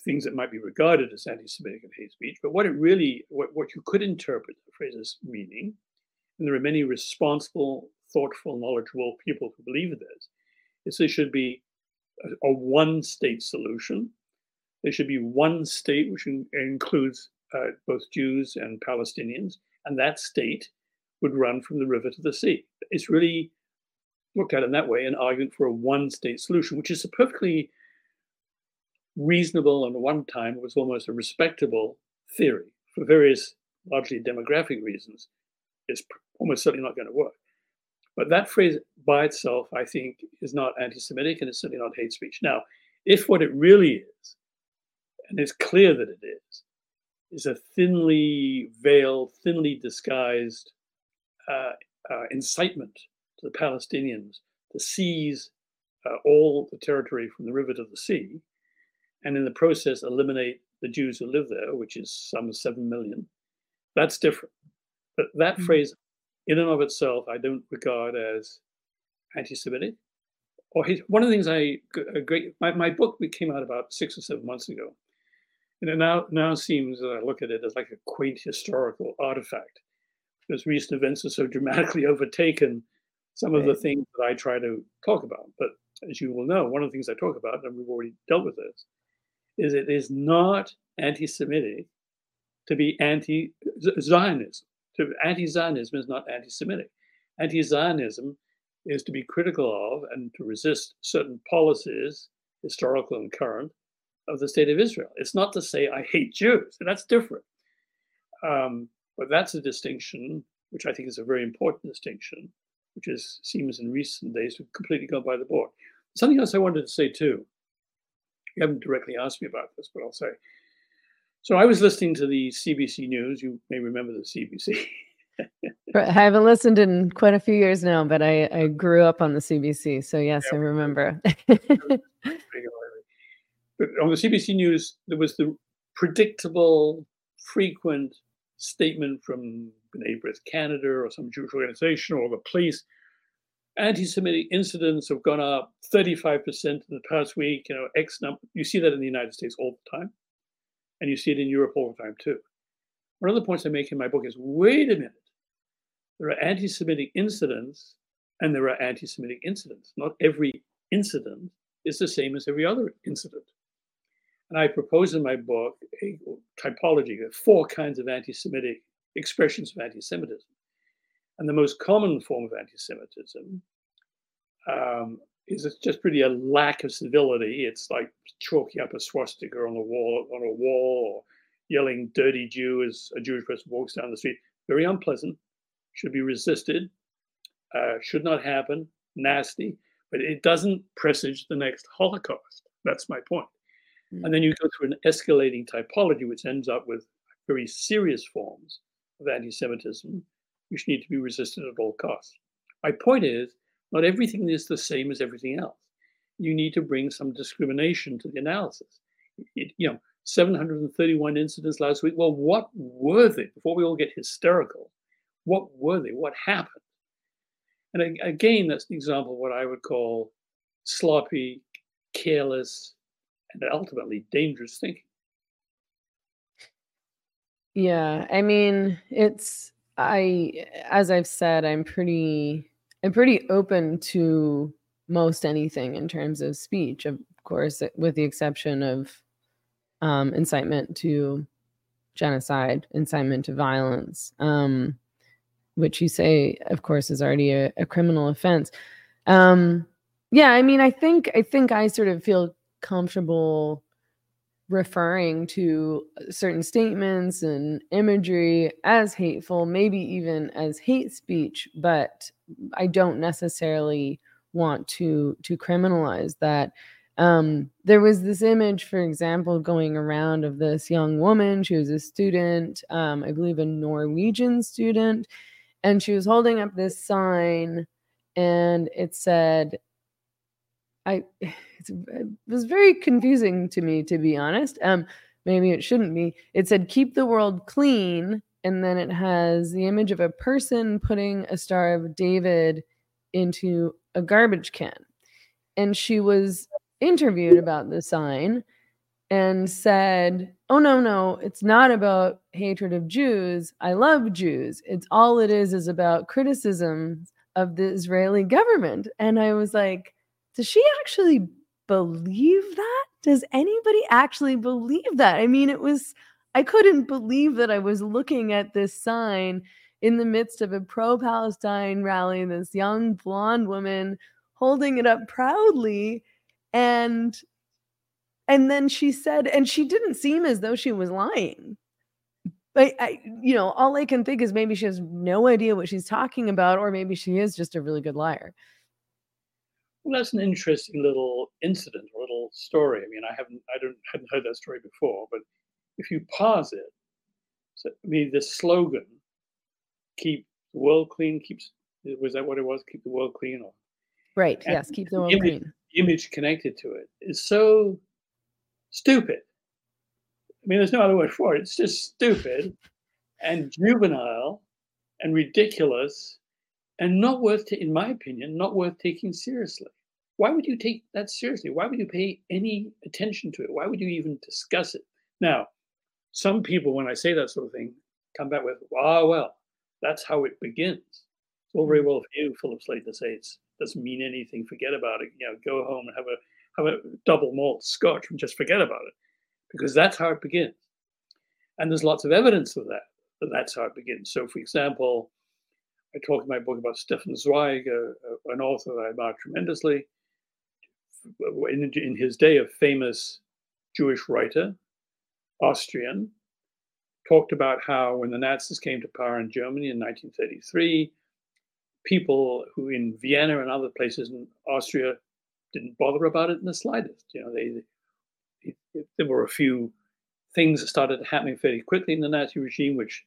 Speaker 2: things that might be regarded as anti-Semitic and hate speech. But what it really, what, what you could interpret the phrase as meaning, and there are many responsible, thoughtful, knowledgeable people who believe this, is there should be a, a one-state solution. There should be one state which in, includes uh, both Jews and Palestinians, and that state would run from the river to the sea. It's really looked at in that way, an argument for a one-state solution, which is a perfectly reasonable and at one time was almost a respectable theory for various largely demographic reasons It's almost certainly not going to work. But that phrase by itself, I think, is not anti Semitic and it's certainly not hate speech. Now, if what it really is, and it's clear that it is, is a thinly veiled, thinly disguised uh, uh, incitement to the Palestinians to seize uh, all the territory from the river to the sea, and in the process eliminate the Jews who live there, which is some 7 million. That's different. But that mm-hmm. phrase, in and of itself, I don't regard as anti Semitic. Or one of the things I great my, my book came out about six or seven months ago. And it now now seems that I look at it as like a quaint historical artifact. because recent events have so dramatically overtaken some of the things that I try to talk about. But as you will know, one of the things I talk about, and we've already dealt with this, is it is not anti-Semitic to be anti-Zionism. To anti-Zionism is not anti-Semitic. Anti-Zionism is to be critical of and to resist certain policies, historical and current, of the state of Israel. It's not to say I hate Jews. That's different. Um, but that's a distinction, which I think is a very important distinction, which is seems in recent days to completely go by the board. Something else I wanted to say too. You haven't directly asked me about this, but I'll say. So I was listening to the CBC News. You may remember the CBC.
Speaker 1: I haven't listened in quite a few years now, but I, I grew up on the CBC. So, yes, yeah, I remember. but
Speaker 2: on the CBC News, there was the predictable, frequent statement from B'nai B'rith Canada or some Jewish organization or the police. Anti-Semitic incidents have gone up 35% in the past week. You know, X number. You see that in the United States all the time, and you see it in Europe all the time too. One of the points I make in my book is: wait a minute, there are anti-Semitic incidents, and there are anti-Semitic incidents. Not every incident is the same as every other incident. And I propose in my book a typology of four kinds of anti Semitic expressions of anti Semitism. And the most common form of anti Semitism um, is it's just pretty a lack of civility. It's like chalking up a swastika on a wall, on a wall, or yelling "dirty Jew" as a Jewish person walks down the street. Very unpleasant. Should be resisted. Uh, should not happen. Nasty. But it doesn't presage the next Holocaust. That's my point. Mm. And then you go through an escalating typology, which ends up with very serious forms of anti Semitism, which need to be resisted at all costs. My point is not everything is the same as everything else. You need to bring some discrimination to the analysis. It, you know, 731 incidents last week. Well, what were they? Before we all get hysterical, what were they? What happened? And again, that's an example of what I would call sloppy, careless, and ultimately dangerous thinking.
Speaker 1: Yeah, I mean, it's I as I've said, I'm pretty I'm pretty open to most anything in terms of speech, of course, with the exception of um, incitement to genocide, incitement to violence, um, which you say, of course, is already a, a criminal offense. Um, yeah, I mean, I think I think I sort of feel comfortable referring to uh, certain statements and imagery as hateful, maybe even as hate speech, but I don't necessarily want to to criminalize that. Um, there was this image, for example, going around of this young woman. She was a student, um, I believe a Norwegian student, and she was holding up this sign, and it said, I it was very confusing to me to be honest. Um, maybe it shouldn't be. It said keep the world clean, and then it has the image of a person putting a Star of David into a garbage can. And she was interviewed about the sign and said, "Oh no, no, it's not about hatred of Jews. I love Jews. It's all it is is about criticism of the Israeli government." And I was like, does she actually believe that? Does anybody actually believe that? I mean, it was, I couldn't believe that I was looking at this sign in the midst of a pro Palestine rally, this young blonde woman holding it up proudly. And and then she said, and she didn't seem as though she was lying. But I, you know, all I can think is maybe she has no idea what she's talking about, or maybe she is just a really good liar.
Speaker 2: Well, that's an interesting little incident, a little story. I mean, I haven't, I don't, hadn't heard that story before, but if you pause it, so, I mean, the slogan, "Keep the world clean," keeps was that what it was? Keep the world clean, or
Speaker 1: right? Yes, keep the world
Speaker 2: image,
Speaker 1: clean.
Speaker 2: The image connected to it is so stupid. I mean, there's no other word for it. It's just stupid and juvenile and ridiculous and not worth, to, in my opinion, not worth taking seriously. Why would you take that seriously? Why would you pay any attention to it? Why would you even discuss it? Now, some people, when I say that sort of thing, come back with, "Ah, oh, well, That's how it begins. It's all very well for you, Philip Slayton, to say it doesn't mean anything. Forget about it. You know, go home and have a have a double malt scotch and just forget about it, because that's how it begins. And there's lots of evidence of that. That that's how it begins. So, for example, I talk in my book about Stefan Zweig, uh, an author that I admire tremendously. In, in his day, a famous Jewish writer, Austrian, talked about how when the Nazis came to power in Germany in 1933, people who in Vienna and other places in Austria didn't bother about it in the slightest. You know, they, they there were a few things that started happening fairly quickly in the Nazi regime, which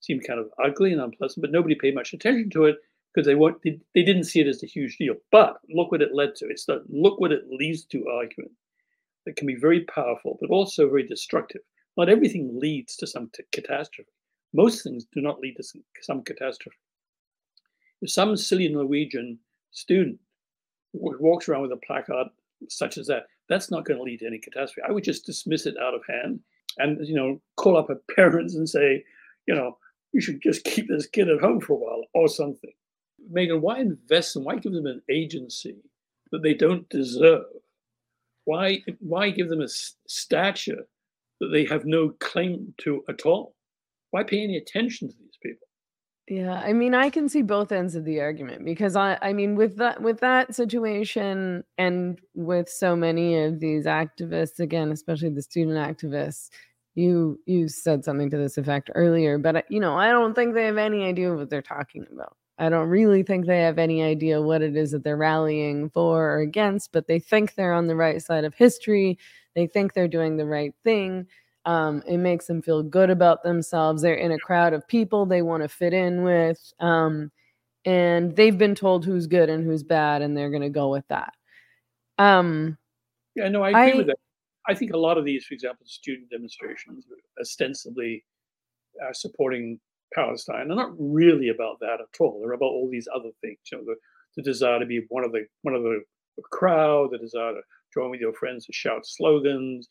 Speaker 2: seemed kind of ugly and unpleasant, but nobody paid much attention to it because they they, they didn't see it as a huge deal. But look what it led to. It's the look what it leads to argument that can be very powerful, but also very destructive. Not everything leads to some t- catastrophe. Most things do not lead to some, some catastrophe. If some silly Norwegian student walks around with a placard such as that, that's not going to lead to any catastrophe. I would just dismiss it out of hand and you know call up her parents and say, you know, you should just keep this kid at home for a while or something. Meghan, why invest and why give them an agency that they don't deserve? Why why give them a stature that they have no claim to at all? Why pay any attention to these people?
Speaker 1: Yeah, I mean, I can see both ends of the argument because I, I mean, with that, with that situation, and with so many of these activists, again, especially the student activists, you you said something to this effect earlier, but you know, I don't think they have any idea what they're talking about. I don't really think they have any idea what it is that they're rallying for or against, but they think they're on the right side of history. They think they're doing the right thing. Um, it makes them feel good about themselves. They're in a crowd of people they want to fit in with. Um, and they've been told who's good and who's bad, and they're going to go with that. Um,
Speaker 2: yeah, no, I agree I, with that. I think a lot of these, for example, student demonstrations, ostensibly uh, supporting Palestine, are not really about that at all. They're about all these other things. You know, the, the desire to be one of the one of the crowd, the desire to join with your friends to shout slogans,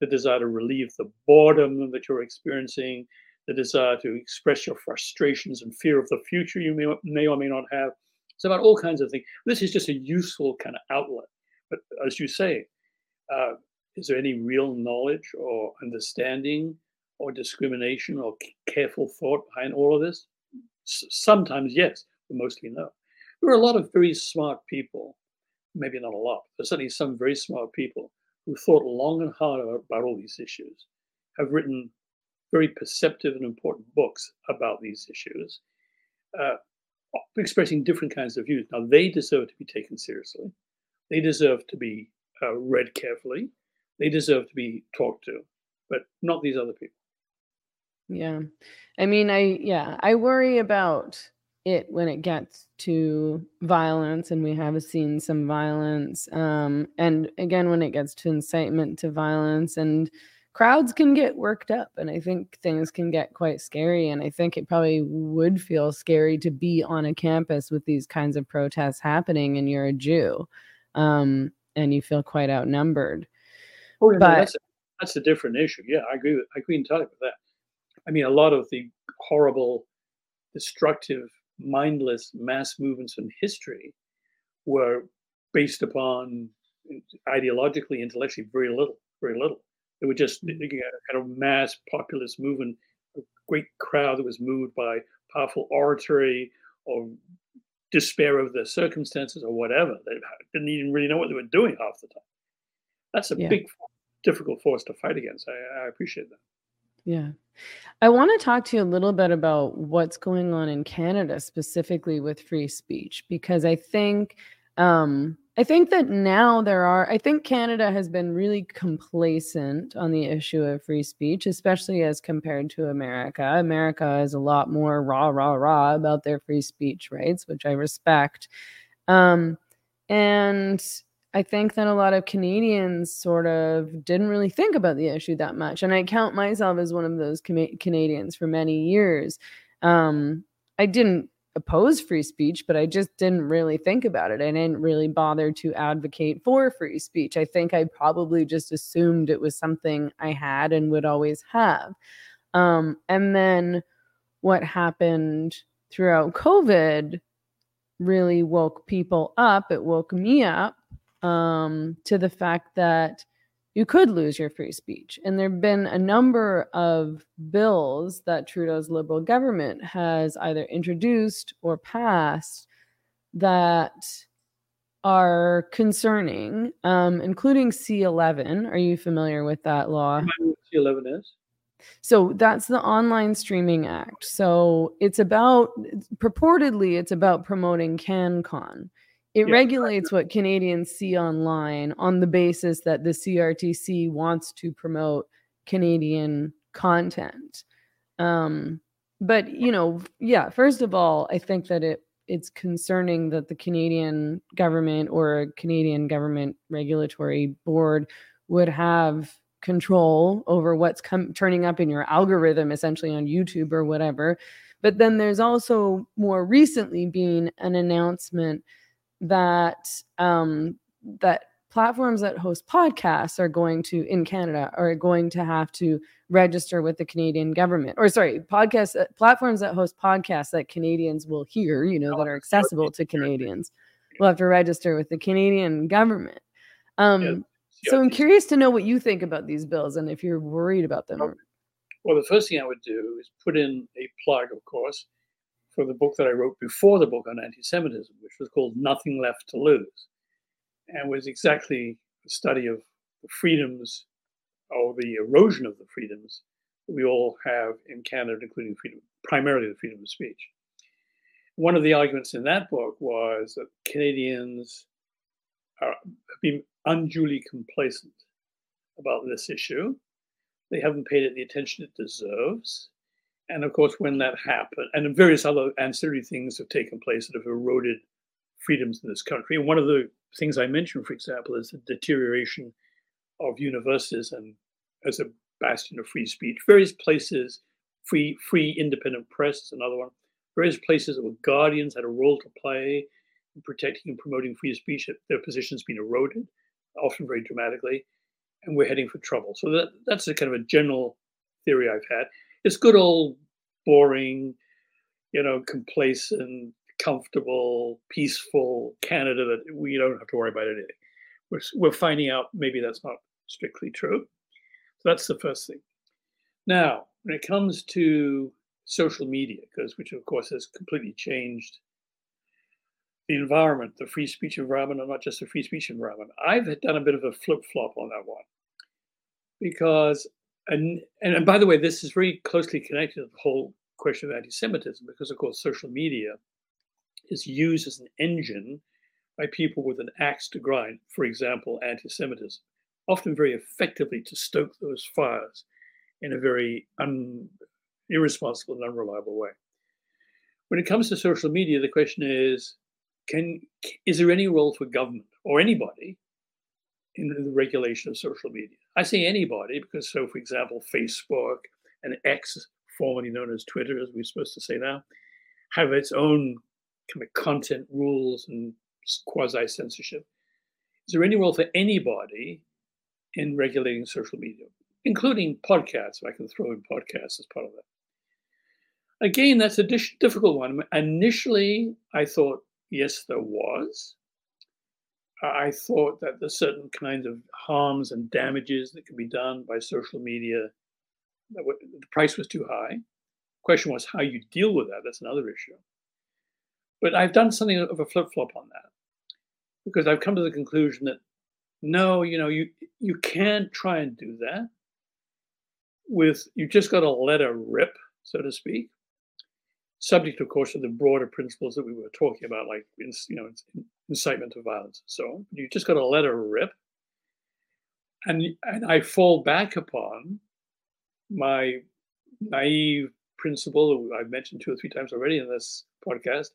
Speaker 2: the desire to relieve the boredom that you're experiencing, the desire to express your frustrations and fear of the future you may, may or may not have. It's about all kinds of things. This is just a useful kind of outlet. But as you say, uh, is there any real knowledge or understanding or discrimination or careful thought behind all of this? S- sometimes yes, but mostly no. There are a lot of very smart people, maybe not a lot, but certainly some very smart people who thought long and hard about all these issues, have written very perceptive and important books about these issues, uh, expressing different kinds of views. Now, they deserve to be taken seriously. They deserve to be uh, read carefully. They deserve to be talked to, but not these other people.
Speaker 1: Yeah. I mean, I, yeah, I worry about it when it gets to violence and we have seen some violence um and again when it gets to incitement to violence and crowds can get worked up and i think things can get quite scary and i think it probably would feel scary to be on a campus with these kinds of protests happening and you're a jew um and you feel quite outnumbered
Speaker 2: oh but that's a, that's a different issue yeah i agree with i agree entirely with that i mean a lot of the horrible destructive mindless mass movements in history were based upon ideologically, intellectually, very little, very little. They were just mm. a kind of mass populist movement, a great crowd that was moved by powerful oratory or despair of their circumstances or whatever. They didn't even really know what they were doing half the time. That's a yeah. big, difficult force to fight against. I, I appreciate that.
Speaker 1: Yeah. I want to talk to you a little bit about what's going on in Canada specifically with free speech because I think um I think that now there are I think Canada has been really complacent on the issue of free speech especially as compared to America. America is a lot more rah rah rah about their free speech rights, which I respect. Um and I think that a lot of Canadians sort of didn't really think about the issue that much. And I count myself as one of those Com- Canadians for many years. Um, I didn't oppose free speech, but I just didn't really think about it. I didn't really bother to advocate for free speech. I think I probably just assumed it was something I had and would always have. Um, and then what happened throughout COVID really woke people up. It woke me up um, to the fact that you could lose your free speech. And there have been a number of bills that Trudeau's Liberal government has either introduced or passed that are concerning, um, including C11. Are you familiar with that law?
Speaker 2: C11 is.
Speaker 1: So that's the Online Streaming Act. So it's about, purportedly, it's about promoting CanCon. It yeah, regulates what Canadians see online on the basis that the CRTC wants to promote Canadian content. Um, but you know, yeah, first of all, I think that it it's concerning that the Canadian government or a Canadian government regulatory board would have control over what's com- turning up in your algorithm essentially on YouTube or whatever. But then there's also more recently been an announcement that um, that platforms that host podcasts are going to in Canada are going to have to register with the Canadian government or sorry podcasts uh, platforms that host podcasts that Canadians will hear you know that are accessible to Canadians will have to register with the Canadian government um, yeah. so I'm curious to know what you think about these bills and if you're worried about them
Speaker 2: well the first thing I would do is put in a plug of course for the book that I wrote before the book on anti-Semitism which was called Nothing Left to Lose and was exactly a study of the freedoms or the erosion of the freedoms we all have in Canada, including freedom, primarily the freedom of speech. One of the arguments in that book was that Canadians are, have been unduly complacent about this issue. They haven't paid it the attention it deserves. And of course, when that happened, and various other ancillary things have taken place that have eroded freedoms in this country. One of the things I mentioned, for example, is the deterioration of universities and as a bastion of free speech. Various places, free, free independent press is another one. Various places that were guardians had a role to play in protecting and promoting free speech. Their positions been eroded, often very dramatically, and we're heading for trouble. So that, that's a kind of a general theory I've had. It's good old boring, you know, complacent comfortable, peaceful Canada that we don't have to worry about anything. We're, we're finding out maybe that's not strictly true. So that's the first thing. Now, when it comes to social media, because which of course has completely changed the environment, the free speech environment, and not just the free speech environment, I've done a bit of a flip flop on that one because, and, and by the way, this is very closely connected to the whole question of anti-Semitism because, of course, social media is used as an engine by people with an axe to grind, for example, anti Semitism, often very effectively to stoke those fires in a very un- irresponsible and unreliable way. When it comes to social media, the question is can, is there any role for government or anybody in the regulation of social media? I say anybody because, so for example, Facebook and X, formerly known as Twitter, as we're supposed to say now, have its own kind of content rules and quasi censorship. Is there any role for anybody in regulating social media, including podcasts? If I can throw in podcasts as part of that. Again, that's a difficult one. Initially, I thought, yes, there was. I thought that there's certain kinds of harms and damages that can be done by social media. the price was too high. Question was how you deal with that. That's another issue. But I've done something of a flip flop on that because I've come to the conclusion that no, you know, you you can't try and do that with you just got to let it rip, so to speak. Subject, of course, to the broader principles that we were talking about, like you know, incitement to violence and so on. You just got to let it rip. And and I fall back upon my naive principle I've mentioned two or three times already in this podcast,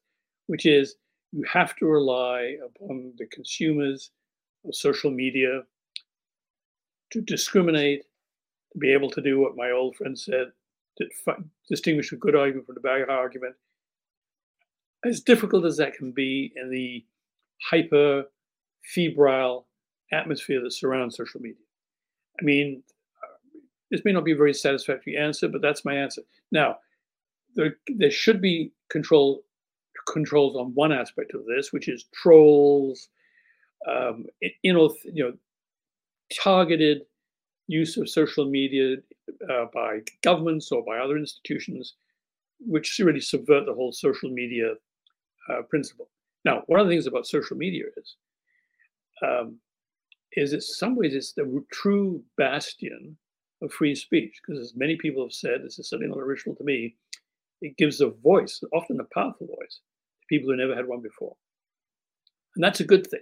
Speaker 2: which is you have to rely upon the consumers of social media to discriminate, to be able to do what my old friend said, to distinguish a good argument from a bad argument. As difficult as that can be in the hyper febrile atmosphere that surrounds social media. I mean, this may not be a very satisfactory answer, but that's my answer. Now, there, there should be control controls on one aspect of this, which is trolls, um, you know, you know, targeted use of social media uh, by governments or by other institutions, which really subvert the whole social media uh, principle. Now, one of the things about social media is, um, is in some ways it's the true bastion of free speech, because as many people have said, this is certainly not original to me, it gives a voice, often a powerful voice, to people who never had one before. And that's a good thing.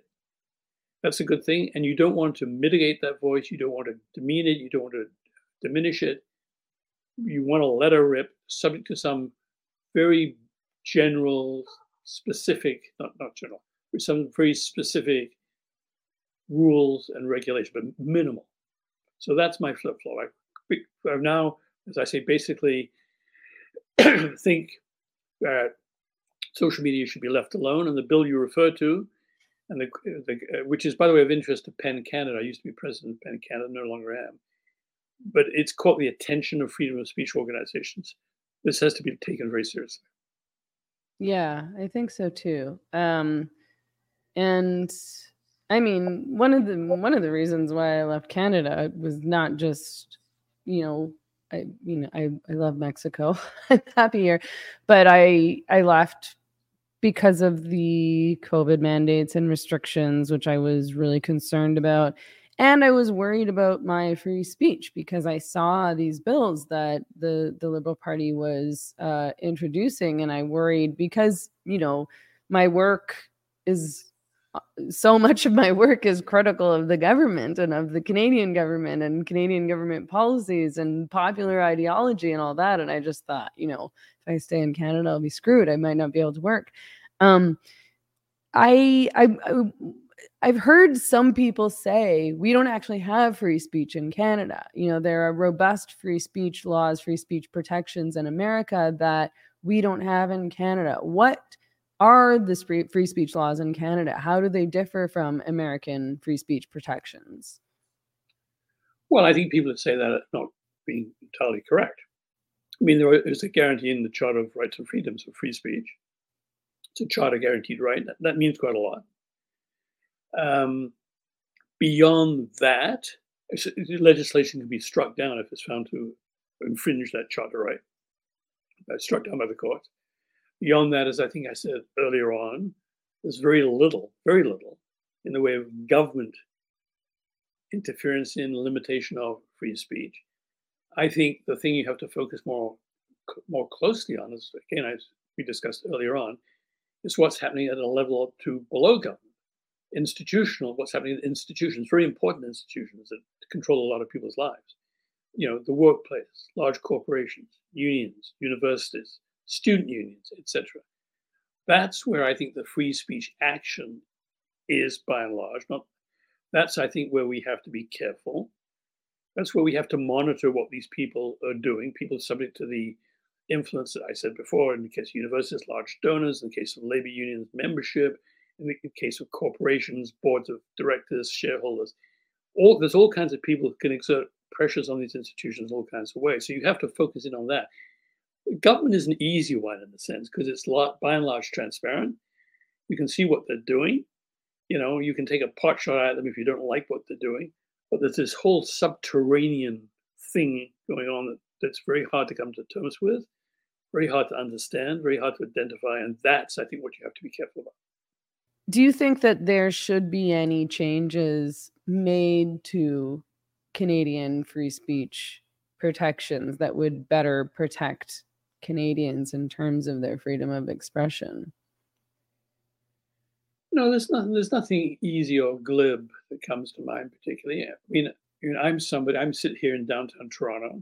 Speaker 2: That's a good thing. And you don't want to mitigate that voice. You don't want to demean it. You don't want to diminish it. You want to let her rip, subject to some very general, specific, not, not general, but some very specific rules and regulations, but minimal. So that's my flip flop. I, I've now, as I say, basically think that social media should be left alone. And the bill you refer to, and the, the, which is, by the way, of interest to PEN Canada. I used to be president of PEN Canada, no longer am. But it's caught the attention of freedom of speech organizations. This has to be taken very seriously.
Speaker 1: Yeah, I think so too. Um, and I mean, one of the one of the reasons why I left Canada was not just, you know, I you know I I love Mexico. I'm happy here, but I I left because of the COVID mandates and restrictions, which I was really concerned about. And I was worried about my free speech because I saw these bills that the, the Liberal Party was uh, introducing. And I worried because, you know, my work is uh, so much of my work is critical of the government and of the Canadian government and Canadian government policies and popular ideology and all that. And I just thought, you know, if I stay in Canada, I'll be screwed. I might not be able to work. Um, I, I, I I've heard some people say we don't actually have free speech in Canada. You know, there are robust free speech laws, free speech protections in America that we don't have in Canada. What are the free, speech laws in Canada? How do they differ from American free speech protections?
Speaker 2: Well, I think people that say that are not being entirely correct. I mean, there is a guarantee in the Charter of Rights and Freedoms of free speech. It's a charter guaranteed right. That, that means quite a lot. Um, beyond that, legislation can be struck down if it's found to infringe that charter right. That's struck down by the court. Beyond that, as I think I said earlier on, there's very little, very little in the way of government interference in limitation of free speech. I think the thing you have to focus more more closely on is again as we discussed earlier on, is what's happening at a level up to below government institutional, what's happening in institutions, very important institutions that control a lot of people's lives. You know, the workplace, large corporations, unions, universities, student unions, etc. That's where I think the free speech action is by and large. Not that's I think where we have to be careful. That's where we have to monitor what these people are doing. People subject to the influence that I said before, in the case of universities, large donors, in the case of labor unions, membership, in the case of corporations, boards of directors, shareholders. All, there's all kinds of people who can exert pressures on these institutions all kinds of ways. So you have to focus in on that. Government is an easy one in the sense because it's by and large transparent. You can see what they're doing. You know, you can take a pot shot at them if you don't like what they're doing. But there's this whole subterranean thing going on that, that's very hard to come to terms with, very hard to understand, very hard to identify. And that's, I think, what you have to be careful about.
Speaker 1: Do you think that there should be any changes made to Canadian free speech protections that would better protect Canadians in terms of their freedom of expression?
Speaker 2: No, there's nothing. There's nothing easy or glib that comes to mind particularly. I mean, I mean, I'm somebody. I'm sitting here in downtown Toronto,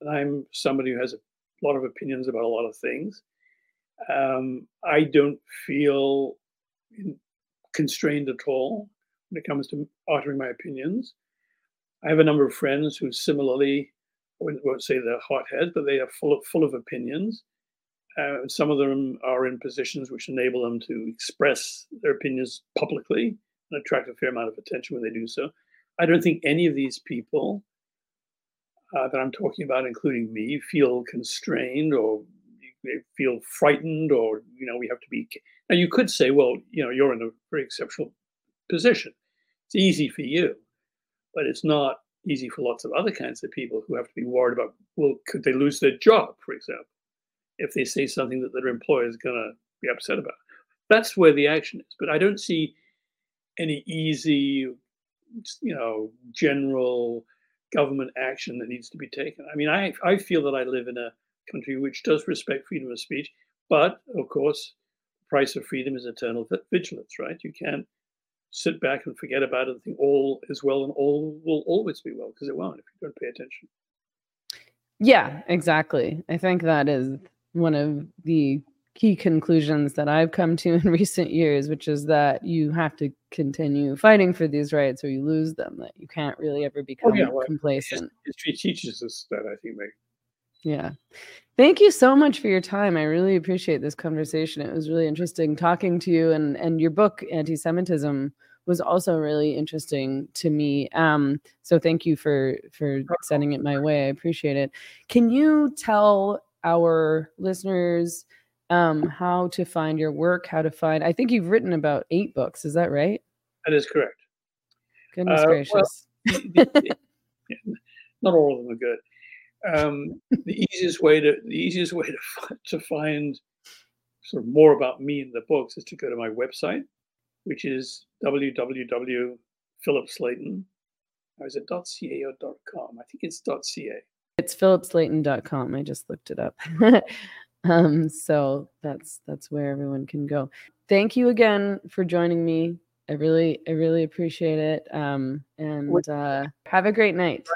Speaker 2: and I'm somebody who has a lot of opinions about a lot of things. Um, I don't feel constrained at all when it comes to uttering my opinions. I have a number of friends who similarly, I won't say they're hotheads, but they are full of, full of opinions. Uh, some of them are in positions which enable them to express their opinions publicly and attract a fair amount of attention when they do so. I don't think any of these people uh, that I'm talking about, including me, feel constrained or feel frightened or you know we have to be now you could say well you know you're in a very exceptional position. It's easy for you but it's not easy for lots of other kinds of people who have to be worried about well could they lose their job for example if they say something that their employer is going to be upset about. That's where the action is but i don't see any easy you know general government action that needs to be taken. I mean i i feel that i live in a country which does respect freedom of speech but of course the price of freedom is eternal vigilance right you can't sit back and forget about it and think all is well and all will always be well because it won't if you don't pay attention.
Speaker 1: Yeah, exactly. I think that is one of the key conclusions that I've come to in recent years, which is that you have to continue fighting for these rights or you lose them, that you can't really ever become oh, yeah, well, complacent.
Speaker 2: History teaches us that, I think.
Speaker 1: Yeah. Thank you so much for your time. I really appreciate this conversation. It was really interesting talking to you and and your book anti-Semitism was also really interesting to me. Um, so thank you for for sending it my way. I appreciate it. Can you tell our listeners um, how to find your work, how to find I think you've written about eight books, is that right?
Speaker 2: That is correct.
Speaker 1: Goodness uh, gracious.
Speaker 2: Well, not all of them are good um, the easiest way to the easiest way to to find sort of more about me in the books is to go to my website, which is www.philipslayton. Or is it .ca or .com? I think it's .ca.
Speaker 1: It's philipslayton.com. I just looked it up. um, so that's that's where everyone can go. Thank you again for joining me. I really I really appreciate it. Um, and uh, have a great night.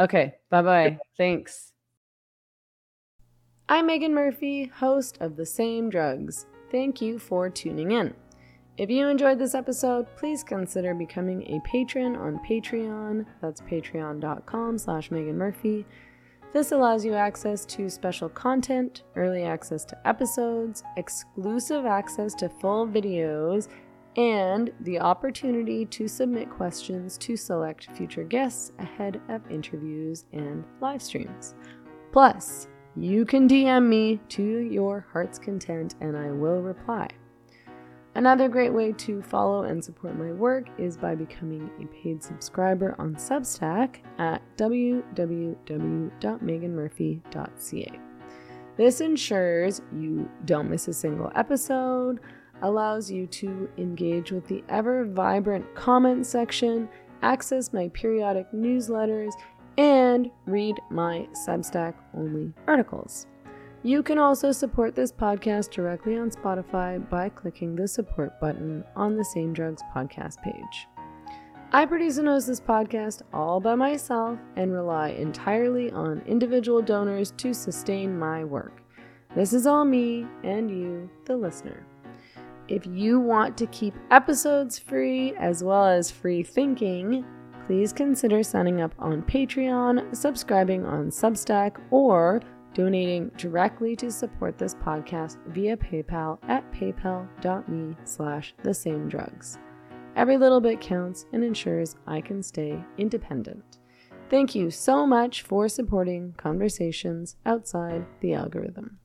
Speaker 1: Okay. Bye bye. Thanks. I'm Meghan Murphy, host of The Same Drugs. Thank you for tuning in. If you enjoyed this episode, please consider becoming a patron on Patreon. That's patreon.com slash Meghan Murphy. This allows you access to special content, early access to episodes, exclusive access to full videos, and the opportunity to submit questions to select future guests ahead of interviews and live streams. Plus, you can DM me to your heart's content and I will reply. Another great way to follow and support my work is by becoming a paid subscriber on Substack at www.meghanmurphy.ca. This ensures you don't miss a single episode allows you to engage with the ever vibrant comment section, access my periodic newsletters, and read my Substack only articles. You can also support this podcast directly on Spotify by clicking the support button on the Same Drugs podcast page. I produce and host this podcast all by myself and rely entirely on individual donors to sustain my work. This is all me and you, the listener. If you want to keep episodes free as well as free thinking, please consider signing up on Patreon, subscribing on Substack, or donating directly to support this podcast via PayPal at paypal.me slash the same drugs. Every little bit counts and ensures I can stay independent. Thank you so much for supporting conversations outside the algorithm.